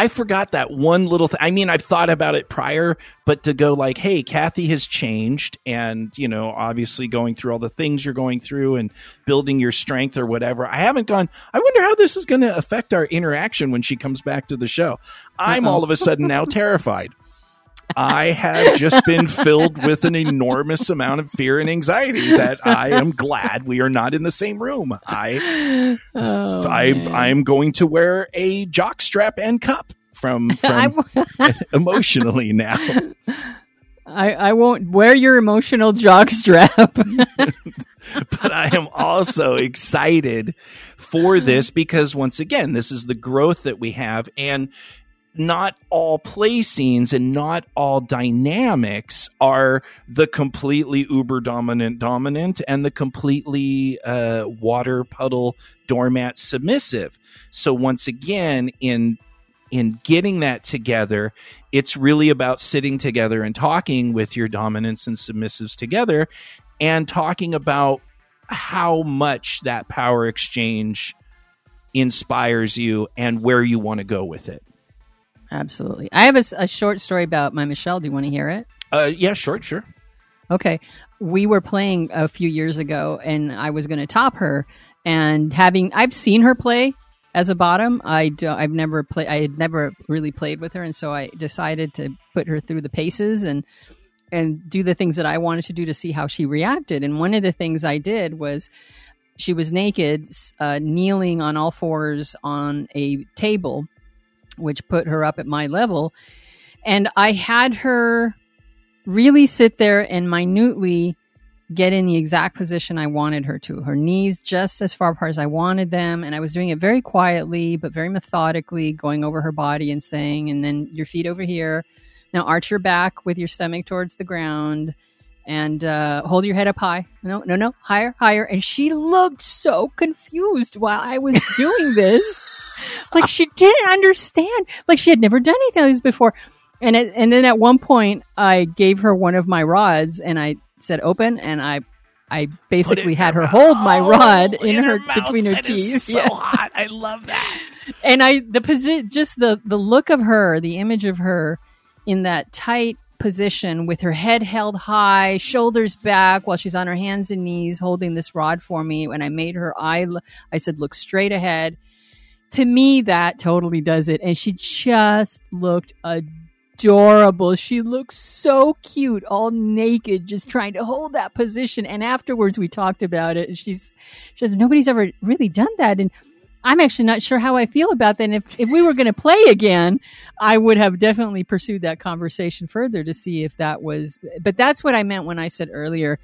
B: I forgot that one little thing. I mean, I've thought about it prior, but to go like, hey, Kathy has changed, and you know, obviously going through all the things you're going through and building your strength or whatever. I haven't gone. I wonder how this is going to affect our interaction when she comes back to the show. I'm all of a sudden now terrified. I have just been filled with an enormous amount of fear and anxiety that I am glad we are not in the same room. I
C: Oh,
B: I
C: man.
B: I'm going to wear a jock strap and cup from, from emotionally now.
C: I, I won't wear your emotional jock strap.
B: but I am also excited for this because once again, this is the growth that we have and not all play scenes and not all dynamics are the completely uber dominant dominant and the completely uh, water puddle doormat submissive. So once again, in in getting that together, it's really about sitting together and talking with your dominants and submissives together and talking about how much that power exchange inspires you and where you want to go with it.
C: Absolutely. I have a, a short story about my Michelle. Do you want to hear it?
B: Uh, yeah, short, sure.
C: Okay. We were playing a few years ago and I was going to top her and having I've seen her play as a bottom. I do, I've never played I had never really played with her and so I decided to put her through the paces and and do the things that I wanted to do to see how she reacted. And one of the things I did was she was naked, uh, kneeling on all fours on a table, which put her up at my level. And I had her really sit there and minutely get in the exact position I wanted her to. Her knees just as far apart as I wanted them. And I was doing it very quietly, but very methodically, going over her body and saying, and then your feet over here. Now arch your back with your stomach towards the ground and uh, hold your head up high. No, no, no, higher, higher. And she looked so confused while I was doing this. like she didn't understand. Like she had never done anything like this before. And it, and then at one point, I gave her one of my rods, and I said "open," and I I basically had her hold my oh, rod in, her, between her teeth.
B: so
C: Yeah.
B: hot. I love that.
C: And I the posi- just the the look of her, the image of her in that tight position with her head held high, shoulders back, while she's on her hands and knees holding this rod for me. When I made her eye, I said, "Look straight ahead." To me, that totally does it, and she just looked adorable. She looked so cute, all naked, just trying to hold that position. And afterwards, we talked about it, and she's she says, "Nobody's ever really done that," and I'm actually not sure how I feel about that. And if, if we were going to play again, I would have definitely pursued that conversation further to see if that was, but that's what I meant when I said earlier,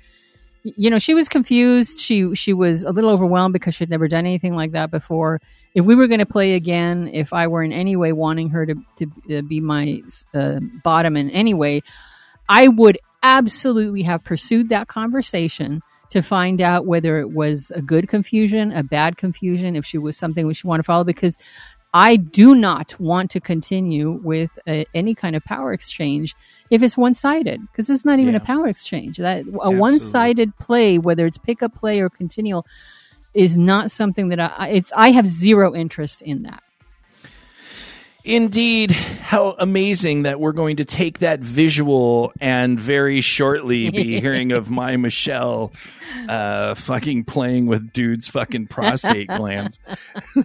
C: you know, she was confused. She, she was a little overwhelmed because she'd never done anything like that before. If we were going to play again, if I were in any way wanting her to, to uh, be my uh, bottom in any way, I would absolutely have pursued that conversation to find out whether it was a good confusion, a bad confusion, if she was something we should want to follow. Because I do not want to continue with a, any kind of power exchange if it's one sided because it's not even
B: Yeah.
C: a power exchange. That a one sided play, whether it's pickup play or continual, is not something that I I- it's. I have zero interest in that.
B: Indeed, how amazing that we're going to take that visual and very shortly be hearing of my Michelle uh, fucking playing with dudes' fucking prostate glands.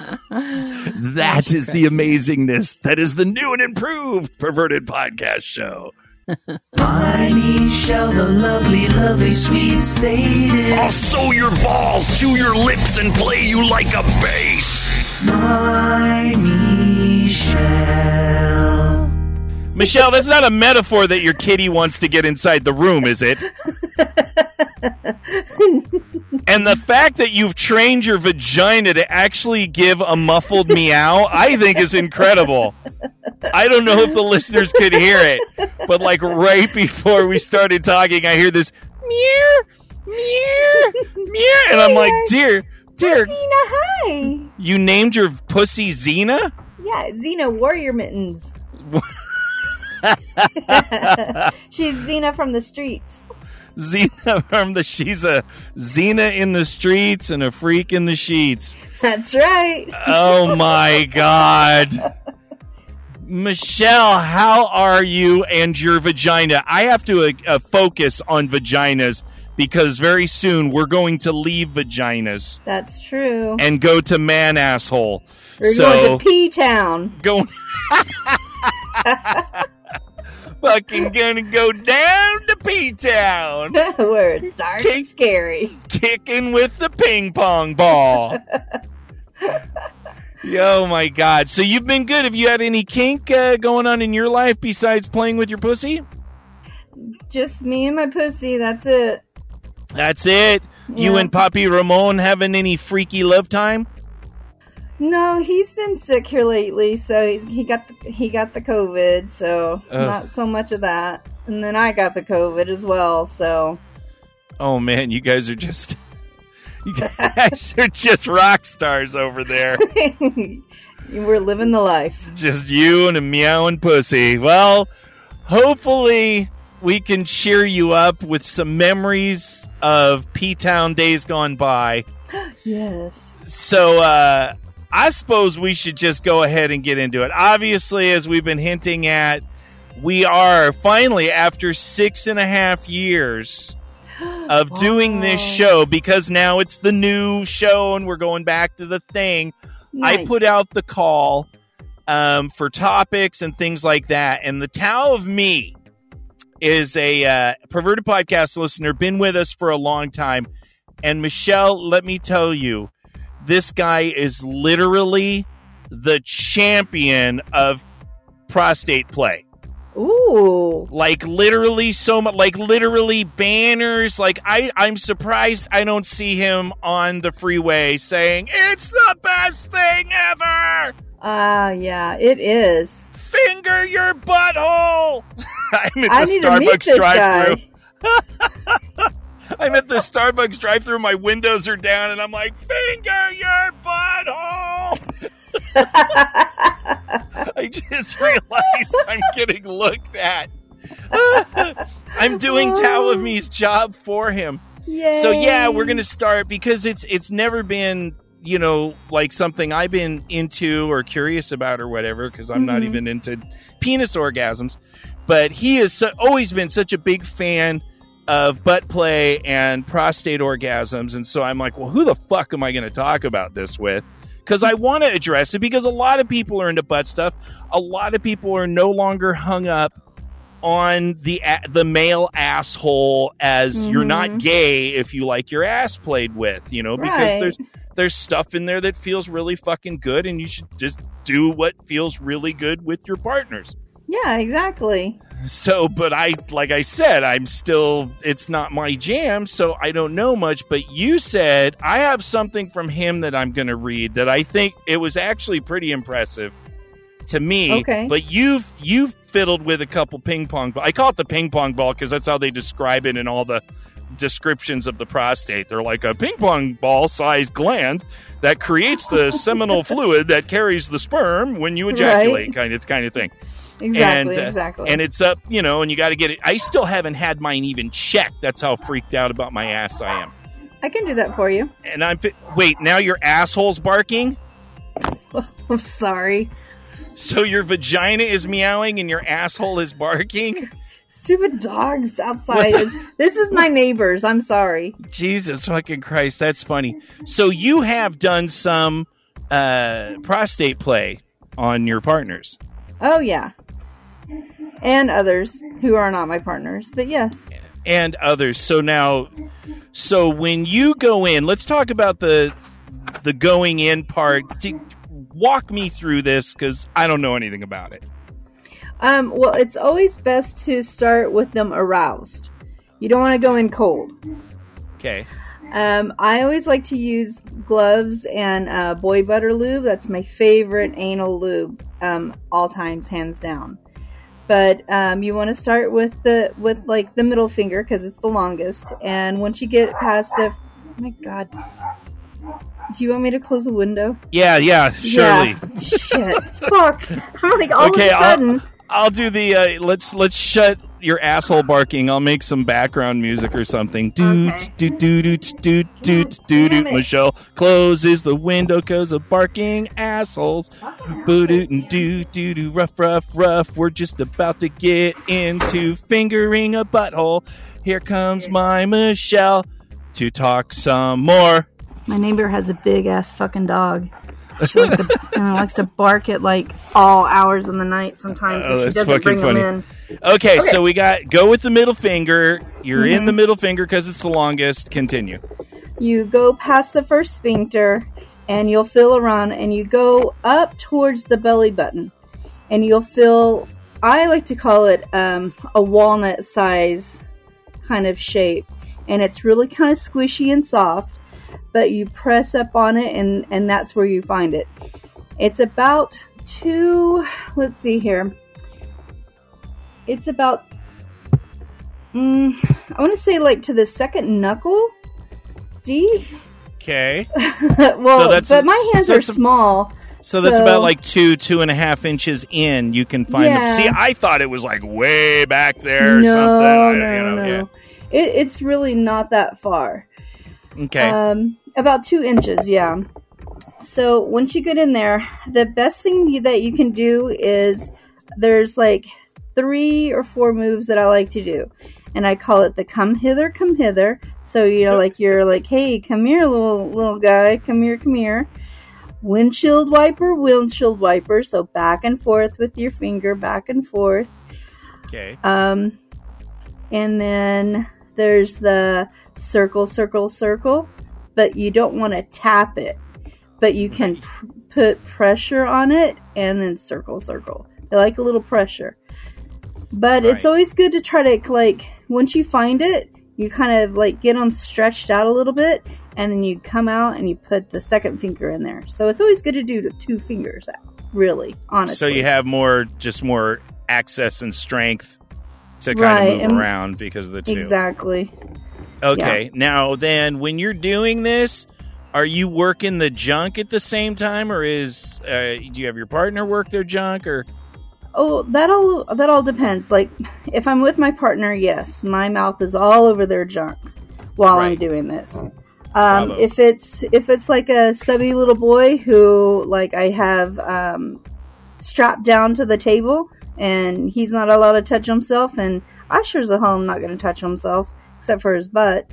B: that is the amazingness. That is the new and improved perverted podcast show.
F: My Michelle, the lovely, lovely, sweet sadist.
A: I'll sew your balls to your lips and play you like a bass.
F: My Michelle.
B: Michelle, that's not a metaphor that your kitty wants to get inside the room, is it? and the fact that you've trained your vagina to actually give a muffled meow, I think is incredible. I don't know if the listeners could hear it, but like right before we started talking, I hear this meow, meow, meow, and I'm like, dear, dear,
G: Xena, hi.
B: you named your pussy Xena?
G: Yeah, Xena Warrior Mittens. She's Xena from the streets.
B: Xena from the she's a Xena in the streets and a freak in the sheets.
G: That's right.
B: Oh my god. Michelle, how are you and your vagina? I have to uh, uh, focus on vaginas because very soon we're going to leave vaginas
G: That's true.
B: and go to man asshole.
G: We're
B: so
G: going to P Town.
B: going fucking gonna go down to P Town.
G: Where it's dark
B: Okay.
G: and scary.
B: kicking with the ping pong ball. oh my god! So you've been good. Have you had any kink uh, going on in your life besides playing with your pussy?
G: Just me and my pussy. That's it.
B: That's it. You and Poppy Ramon having any freaky love time?
G: No, he's been sick here lately, so he's, he got the, he got the COVID. So
B: Ugh.
G: not so much of that. And then I got the COVID as well. So
B: Oh man, you guys are just you guys are just rock stars over there.
G: we're living the life.
B: just you and a meowing pussy. Well, hopefully we can cheer you up with some memories of P Town days gone by.
G: Yes.
B: So uh I suppose we should just go ahead and get into it. Obviously, as we've been hinting at, we are finally after six and a half years of doing this show because now it's the new show and we're going back to the thing. I put out the call um, for topics and things like that. And the Tao of Me is a uh, perverted podcast listener, been with us for a long time. And Michelle, let me tell you, this guy is literally the champion of prostate play.
G: Ooh.
B: Like literally so much like literally banners. Like I I'm surprised I don't see him on the freeway saying it's the best thing ever.
G: Ah, yeah, it is.
B: Finger your butthole. I'm at
G: I
B: the
G: need to meet
B: Starbucks drive-through. I'm at the Starbucks drive-through. My windows are down, and I'm like, "Finger your butthole." I just realized I'm getting looked at. I'm doing Tao of Me's job for him.
G: Yay.
B: So yeah, we're gonna start because it's it's never been you know like something I've been into or curious about or whatever because I'm not
G: Mhm.
B: even into penis orgasms, but he has so, always been such a big fan of butt play and prostate orgasms, and so I'm like, well, who the fuck am I going to talk about this with? Because I want to address it because a lot of people are into butt stuff. A lot of people are no longer hung up on the the male asshole as you're not
G: Mhm.
B: gay if you like your ass played with, you know, because
G: Right.
B: there's there's stuff in there that feels really fucking good and you should just do what feels really good with your partners.
G: Yeah, exactly.
B: So, but I like I said, I'm still it's not my jam, so I don't know much, but you said I have something from him that I'm going to read that I think it was actually pretty impressive to me.
G: Okay.
B: But you've you've fiddled with a couple ping pong. But I call it the ping pong ball because that's how they describe it in all the descriptions of the prostate. They're like a ping pong ball sized gland that creates the seminal fluid that carries the sperm when you ejaculate,
G: Right.
B: kind of kind of thing.
G: Exactly,
B: and, uh,
G: exactly.
B: And it's up, you know, and you got to get it. I still haven't had mine even checked. That's how freaked out about my ass I am.
G: I can do that for you.
B: And I'm wait now your asshole's barking,
G: I'm sorry.
B: so your vagina is meowing and your asshole is barking.
G: Stupid dogs outside. this is my neighbors. I'm sorry.
B: Jesus fucking Christ, that's funny. So you have done some uh, prostate play on your partners.
G: Oh yeah, and others who are not my partners. But yes,
B: and others. So now, so when you go in, let's talk about the the going in part. Walk me through this because I don't know anything about it.
G: um, well, it's always best to start with them aroused. You don't want to go in cold.
B: Okay.
G: Um, I always like to use gloves and uh, boy butter lube. That's my favorite anal lube, um, all times, hands down. But um, you want to start with the with like the middle finger because it's the longest. And once you get past the, oh my god, do you want me to close the window?
B: Yeah, yeah, surely.
G: Yeah. Shit. Fuck. I'm like all
B: Okay,
G: of a
B: I'll- I'll do the uh, let's let's shut your asshole barking. I'll make some background music or something. Doot
G: Okay.
B: doot doot doot doot doot doot doot. Michelle closes the window because of barking assholes. Boo doot and doo doo doo rough rough rough. We're just about to get into fingering a butthole. Here comes my Michelle to talk some more.
G: My neighbor has a big ass fucking dog. She likes to, and likes to bark at like all hours in the night sometimes.
B: Oh,
G: if she
B: that's
G: doesn't
B: fucking
G: bring
B: funny.
G: them in.
B: Okay, so we got go with the middle finger. You're in
G: Mhm.
B: the middle finger because it's the longest. Continue.
G: You go past the first sphincter and you'll feel around and you go up towards the belly button and you'll feel, I like to call it um, a walnut size kind of shape. And it's really kind of squishy and soft, but you press up on it and, and that's where you find it. It's about two, let's see here. It's about, mm, I want to say like to the second knuckle deep.
B: Okay.
G: well,
B: So that's-
G: but my hands
B: so
G: are small.
B: So that's
G: So-
B: about like two, two and a half inches in. You can find
G: Yeah.
B: them. See, I thought it was like way back there or
G: no,
B: something. I-
G: no,
B: you know,
G: no. It, it's really not that far.
B: Okay.
G: Um, about two inches, yeah. So once you get in there, the best thing you, that you can do is there's like three or four moves that I like to do, and I call it the "come hither, come hither." So you know, like you're like, "Hey, come here, little little guy, come here, come here." Windshield wiper, windshield wiper. So back and forth with your finger, back and forth.
B: okay.
G: Um, and then there's the circle, circle, circle, but you don't want to tap it, but you can pr- put pressure on it and then circle, circle. I like a little pressure, but it's always good to try to like once you find it, you kind of like get them stretched out a little bit, and then you come out and you put the second finger in there. So it's always good to do the two fingers out. Really, honestly.
B: So you have more, just more access and strength to kind
G: Right,
B: of move
G: and-
B: around because of the two.
G: exactly.
B: Okay. Now then, when you're doing this, are you working the junk at the same time, or is uh, do you have your partner work their junk, or
G: Oh, that all that all depends. Like, if I'm with my partner, yes, my mouth is all over their junk while I'm doing this. Um, if it's if it's like a subby little boy who like I have um, strapped down to the table and he's not allowed to touch himself, and I sure as hell am not going to touch himself except for his butt.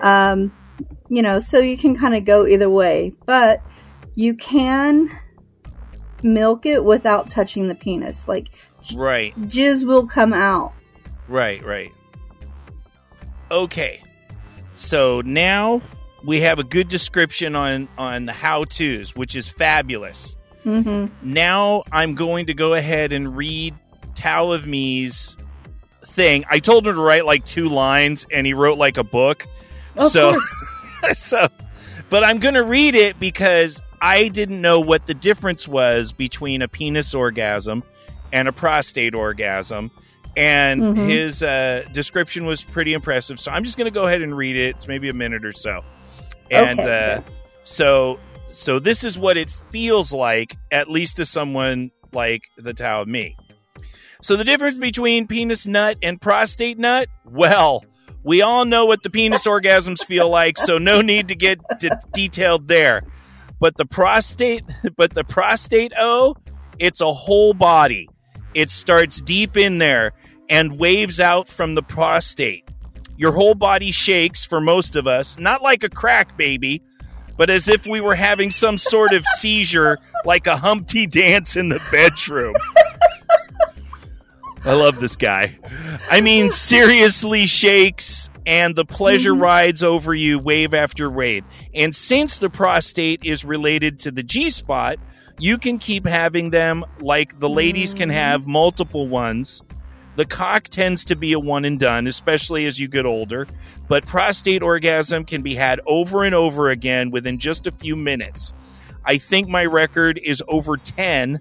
G: Um, you know, so you can kind of go either way, but you can milk it without touching the penis. Like
B: right?
G: jizz will come out.
B: Right, right. Okay. So now we have a good description on on the how tos, which is fabulous.
G: hmm
B: Now I'm going to go ahead and read Tao of Me's thing. I told him to write like two lines, and he wrote like a book.
G: Of
B: so, so, but I'm going to read it because I didn't know what the difference was between a penis orgasm and a prostate orgasm. and
G: Mhm.
B: his uh, description was pretty impressive. So I'm just going to go ahead and read it. It's maybe a minute or so. And
G: Okay,
B: uh, so, so this is what it feels like, at least to someone like the Tao of me. So the difference between penis nut and prostate nut, well, we all know what the penis orgasms feel like, so no need to get detailed there. But the prostate, but the prostate O, it's a whole body. It starts deep in there and waves out from the prostate. Your whole body shakes for most of us, not like a crack baby, but as if we were having some sort of seizure, like a Humpty dance in the bedroom. I love this guy. I mean, seriously shakes and the pleasure mm-hmm. rides over you wave after wave. And since the prostate is related to the G spot, you can keep having them like the ladies can mm-hmm. have multiple ones. The cock tends to be a one and done, especially as you get older, but prostate orgasm can be had over and over again within just a few minutes. I think my record is over 10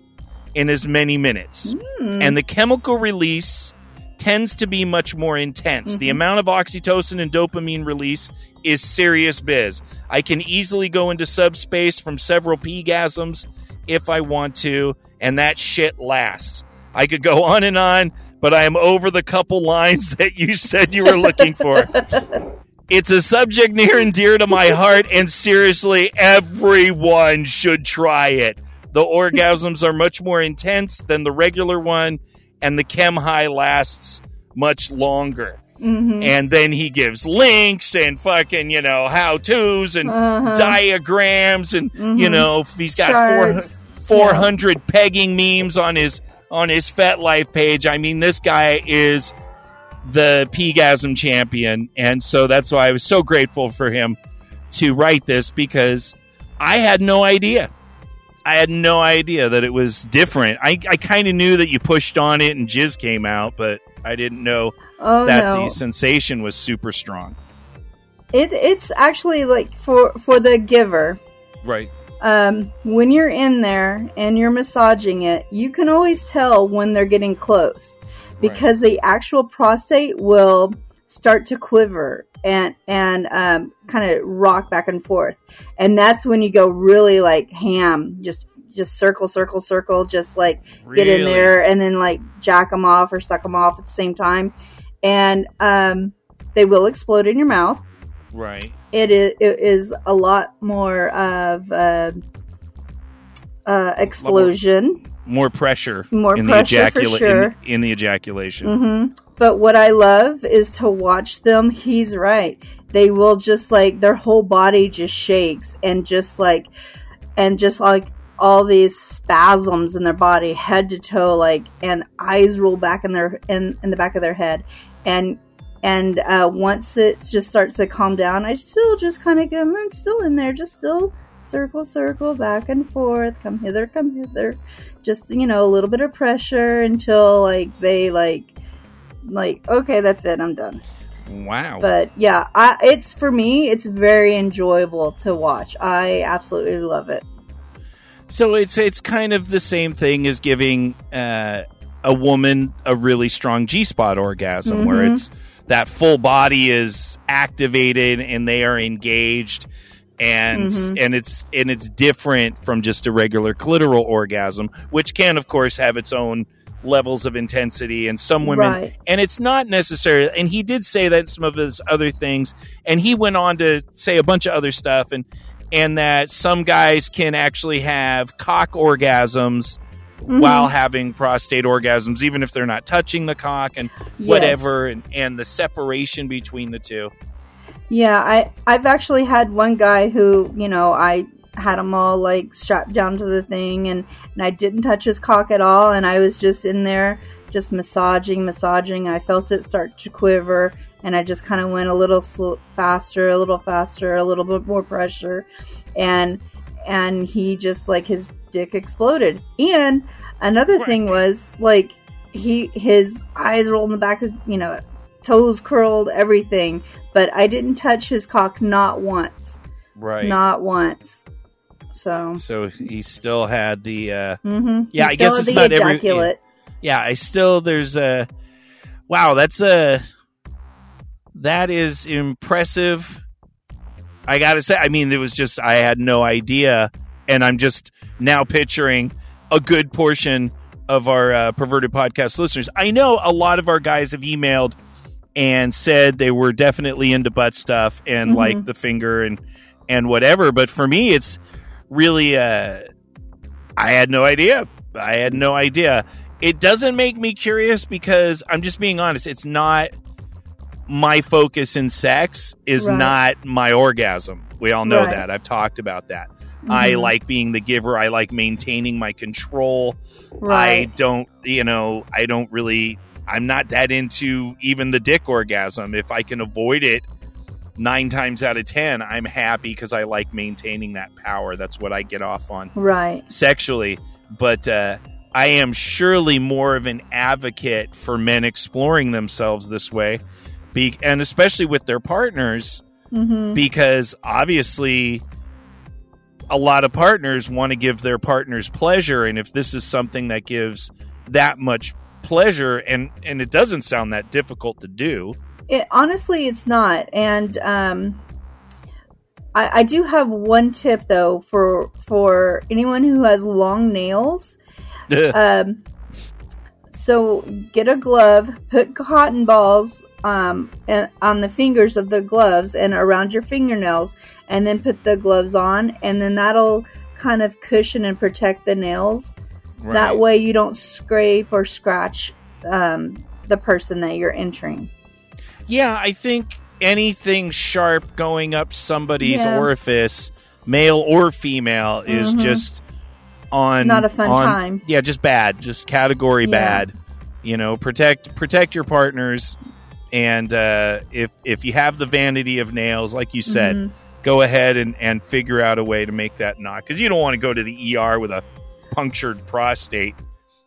B: in as many minutes. Hmm. And the chemical release tends to be much more intense. The mm-hmm. amount of oxytocin and dopamine release is serious biz. I can easily go into subspace from several P-gasms if I want to, and that shit lasts. I could go on and on, but I am over the couple lines that you said you were looking for. It's a subject near and dear to my heart, and seriously, everyone should try it. The orgasms are much more intense than the regular one, and the chem high lasts much longer. And then he gives links and fucking, you know, how to's and
G: Uh-huh.
B: diagrams, and you
G: Mhm.
B: know, he's got four,
G: Charts.
B: 400 pegging memes on his on his Fet Life page. I mean, this guy is the Pegasm champion, and so that's why I was so grateful for him to write this because I had no idea. I had no idea that it was different. I, I kind of knew that you pushed on it and jizz came out, but I didn't know
G: Oh
B: that
G: no,
B: the sensation was super strong.
G: it it's actually like for for the giver.
B: Right.
G: Um, when you're in there and you're massaging it, you can always tell when they're getting close because the actual prostate will start to quiver and and um, kind of rock back and forth, and that's when you go really like ham, just just circle, circle, circle, just like get in there and then like jack them off or suck them off at the same time, and um, they will explode in your mouth
B: Right.
G: it is, it is a lot more of uh, uh, explosion.
B: More pressure.
G: More
B: in
G: pressure
B: the
G: for sure.
B: in, in the ejaculation.
G: hmm But what I love is to watch them. He's right. They will just like their whole body just shakes and just like and just like all these spasms in their body, head to toe, like and eyes roll back in their in in the back of their head, and and uh, once it just starts to calm down, I still just kind of go, I'm still in there, just still circle, circle, back and forth, come hither, come hither, just you know a little bit of pressure until like they like like okay, that's it, I'm done.
B: Wow.
G: But yeah, I, it's for me, it's very enjoyable to watch. I absolutely love it.
B: So it's it's kind of the same thing as giving uh, a woman a really strong G spot orgasm, where
G: Mhm.
B: it's that full body is activated and they are engaged, and
G: Mhm.
B: and it's and it's different from just a regular clitoral orgasm, which can of course have its own levels of intensity and some women
G: Right.
B: and it's not necessary and he did say that in some of his other things and he went on to say a bunch of other stuff and and that some guys can actually have cock orgasms
G: Mm-hmm.
B: while having prostate orgasms even if they're not touching the cock and
G: Yes.
B: whatever and, and the separation between the two
G: Yeah, I I've actually had one guy who you know I had him all like strapped down to the thing and and I didn't touch his cock at all and I was just in there just massaging massaging I felt it start to quiver and I just kind of went a little sl- faster a little faster a little bit more pressure and and he just like his dick exploded and another thing was like he his eyes rolled in the back of you know toes curled everything but I didn't touch his cock not once.
B: right
G: Not once. So,
B: so he still had the uh
G: hmm
B: Yeah, I guess it's not every-
G: ejaculate.
B: yeah i still there's a wow, that's a that is impressive. I gotta say, I mean, it was just I had no idea, and I'm just now picturing a good portion of our uh, perverted podcast listeners. I know a lot of our guys have emailed and said they were definitely into butt stuff and
G: Mhm.
B: like the finger and and whatever, but for me, it's really uh, I had no idea. I had no idea. It doesn't make me curious because I'm just being honest. It's not my focus in sex is
G: Right.
B: not my orgasm. We all know
G: Right.
B: that. I've talked about that. I
G: Mhm.
B: like being the giver. I like maintaining my control. I don't, you know, I don't really, I'm not that into even the dick orgasm. If I can avoid it nine times out of 10, I'm happy because I like maintaining that power. That's what I get off on
G: Right.
B: sexually. But uh, I am surely more of an advocate for men exploring themselves this way, be- and especially with their partners
G: hmm
B: because obviously a lot of partners want to give their partners pleasure and if this is something that gives that much pleasure and and it doesn't sound that difficult to do
G: It honestly, it's not. And um, I, I do have one tip though for for anyone who has long nails. um, so get a glove, put cotton balls um, and- on the fingers of the gloves and around your fingernails, and then put the gloves on, and then that'll kind of cushion and protect the nails. That way, you don't scrape or scratch um, the person that you're entering.
B: Yeah i think anything sharp going up somebody's
G: Yeah.
B: orifice male or female is
G: Mhm.
B: just on
G: Not a fun
B: on-
G: time.
B: yeah just bad just category
G: Yeah.
B: bad you know protect protect your partners and uh, if if you have the vanity of nails like you said
G: Mhm.
B: go ahead and, and figure out a way to make that not because you don't want to go to the er with a punctured prostate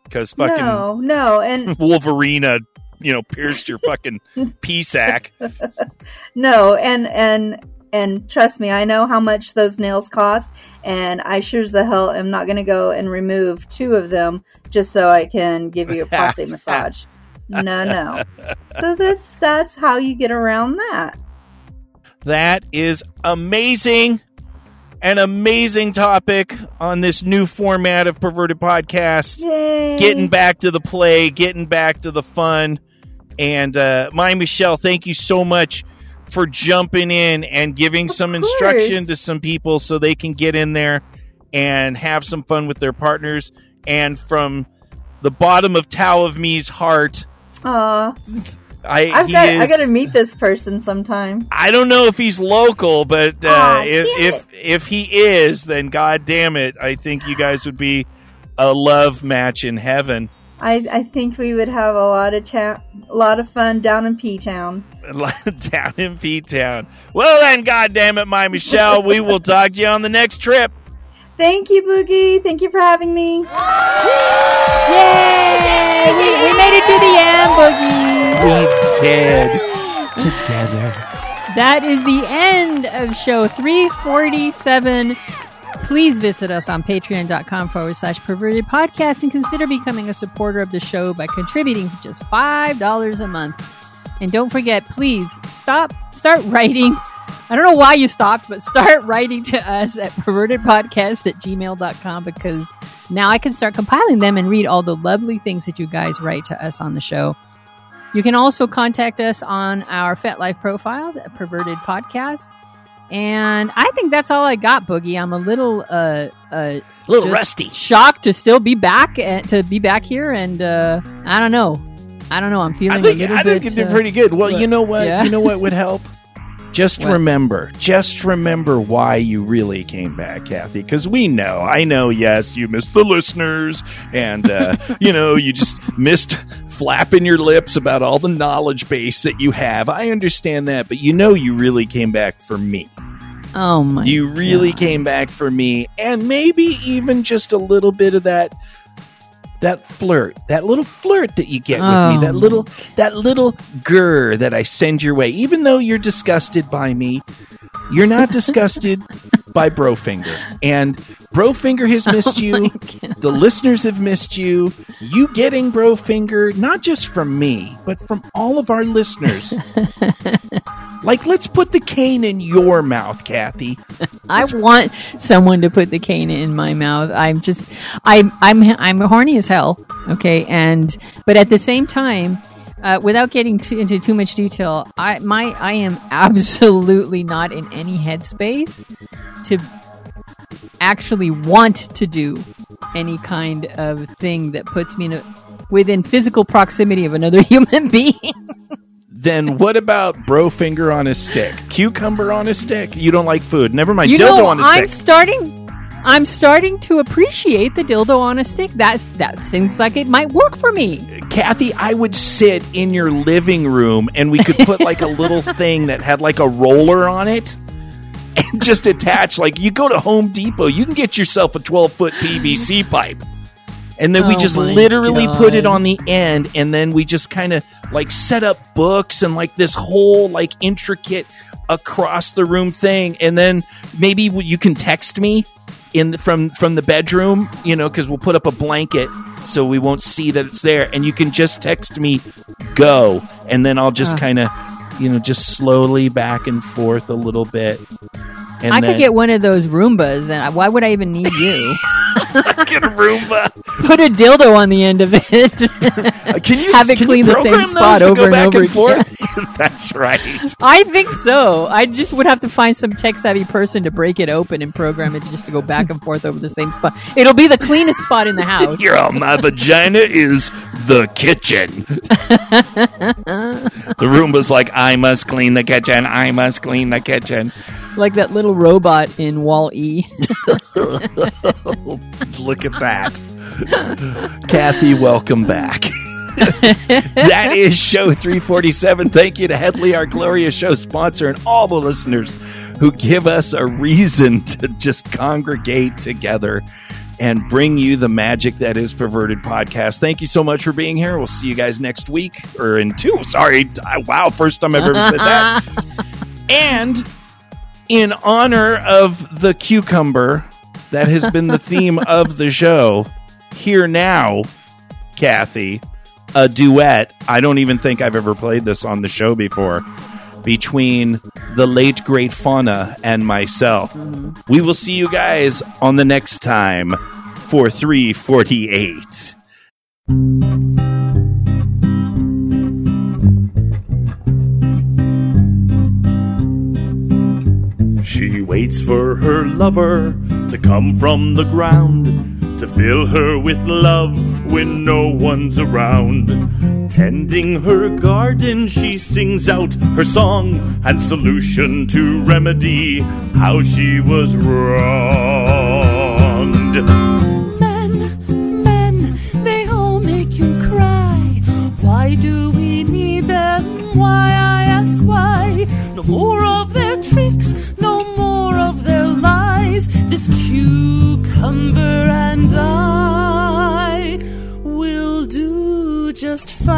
B: because fucking
G: No, no, and
B: wolverina you know pierced your fucking pea sack
G: no, and and and trust me, I know how much those nails cost, and I sure as the hell am not going to go and remove two of them just so I can give you a prostate massage. No, no. So that's that's how you get around that.
B: That is amazing. An amazing topic on this new format of Perverted Podcast.
G: Yay!
B: Getting back to the play, getting back to the fun. And uh, my Michelle, thank you so much for jumping in and giving some
G: course.
B: instruction to some people so they can get in there and have some fun with their partners. And from the bottom of Tao of Me's heart,
G: Aw,
B: I
G: I've got
B: is,
G: I got to meet this person sometime.
B: I don't know if he's local, but uh, if if if he is, then god damn it, I think you guys would be a love match in heaven.
G: I I think we would have a lot of cha- a lot of fun down in P Town.
B: Down in P Town. Well then, god damn it, my Michelle, we will talk to you on the next trip.
G: Thank you, Boogie. Thank you for having me.
C: Yay! We, we made it to the end, Boogie.
B: We did together.
C: That is the end of show 347. Please visit us on patreon.com forward slash perverted podcast and consider becoming a supporter of the show by contributing just $5 a month. And don't forget, please stop, start writing. I don't know why you stopped, but start writing to us at pervertedpodcast at gmail.com because now I can start compiling them and read all the lovely things that you guys write to us on the show. You can also contact us on our FetLife profile, the Perverted Podcast. And I think that's all I got, Boogie. I'm a little uh uh
B: A little rusty.
C: shocked to still be back and to be back here and uh I don't know. I don't know. I'm feeling
B: I think,
C: a little
B: I
C: bit
B: think it did
C: uh,
B: pretty good. Well,
C: what?
B: you know what?
C: Yeah.
B: You know what would help? Just
C: What?
B: remember, just remember why you really came back, Kathy. Because we know, I know, yes, you missed the listeners, and uh, you know, you just missed flapping your lips about all the knowledge base that you have. I understand that, but you know, you really came back for me.
C: Oh my
B: You really
C: God.
B: came back for me, and maybe even just a little bit of that. That flirt, that little flirt that you get with
C: Oh,
B: me, that little, that little grr that I send your way. Even though you're disgusted by me, you're not disgusted by Brofinger. And Brofinger has oh missed you. The listeners have missed you. You getting Brofinger, not just from me, but from all of our listeners. like, let's put the cane in your mouth, Kathy.
C: I want someone to put the cane in my mouth. I'm just, I'm, I'm, I'm horny as hell. Okay, and but at the same time, uh, without getting too, into too much detail, I my I am absolutely not in any headspace to actually want to do any kind of thing that puts me in a, within physical proximity of another human being.
B: then what about bro finger on a stick? Cucumber on a stick? You don't like food. Never mind.
C: You
B: dildo
C: know,
B: on a
C: I'm starting. I'm starting to appreciate the dildo on a stick. That's that seems like it might work for me.
B: Kathy, I would sit in your living room and we could put like a little thing that had like a roller on it and just attach like you go to Home Depot, you can get yourself a 12 foot PVC pipe. And then we
C: Oh
B: just
C: my
B: literally put it on the end and then we just kind of like set up books and like this whole like intricate across the room thing and then maybe you can text me in the, from from the bedroom, you know, because we'll put up a blanket so we won't see that it's there, and you can just text me "go," and then I'll just
C: Ah.
B: kind of, you know, just slowly back and forth a little bit. And
C: I
B: then,
C: could get one of those Roombas, and why would I even need you?
B: a Roomba.
C: Put a dildo on the end of it.
B: Uh, can you
C: Have it
B: can
C: clean the same spot over and over
B: and forth? That's right.
C: I think so. I just would have to find some tech savvy person to break it open and program it just to go back and forth over the same spot. It'll be the cleanest spot in the house.
B: Your uh, my vagina is the kitchen. the Roomba's like, I must clean the kitchen. I must clean the kitchen.
C: Like that little robot in Wall E.
B: Look at that. Kathy, welcome back. that is show 347. Thank you to Headley, our glorious show sponsor, and all the listeners who give us a reason to just congregate together and bring you the magic that is Perverted Podcast. Thank you so much for being here. We'll see you guys next week or in two. Sorry. Wow. First time I've ever said that. and in honor of the cucumber that has been the theme of the show, here now, Kathy, a duet. I don't even think I've ever played this on the show before. Between the late great Fauna and myself. Mm-hmm. We will see you guys on the next time for 348.
H: She waits for her lover to come from the ground to fill her with love when no one's around. Tending her garden, she sings out her song and solution to remedy how she was wronged.
I: Why, I ask why. No more of their tricks, no more of their lies. This cucumber and I will do just fine.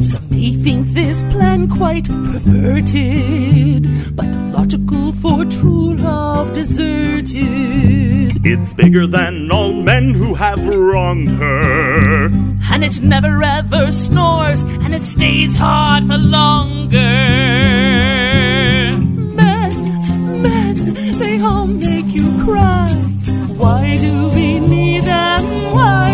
I: Some may think this plan quite perverted, but logical for true love deserted.
H: It's bigger than all men who have wronged her.
I: And it never ever snores, and it stays hard for longer. Men, men, they all make you cry. Why do we need them? Why,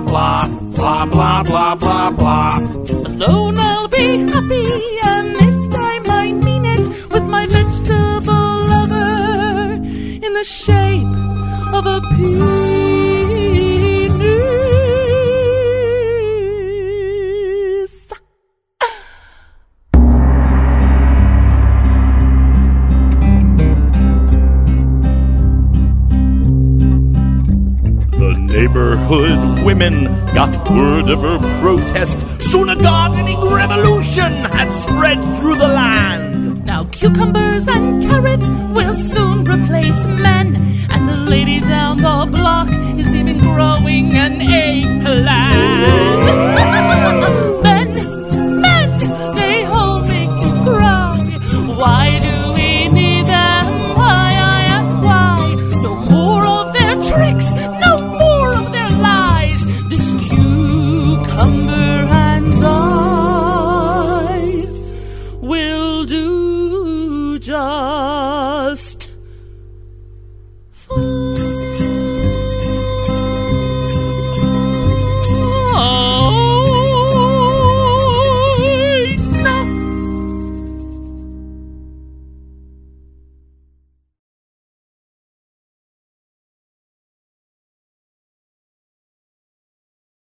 I: blah blah blah blah blah blah. Alone I'll be happy, and this time I mean it with my vegetable lover in the shape of a penis.
B: Women got word of her protest. Soon a gardening revolution had spread through the land.
I: Now cucumbers and carrots will soon replace men, and the lady down the block is even growing an eggplant.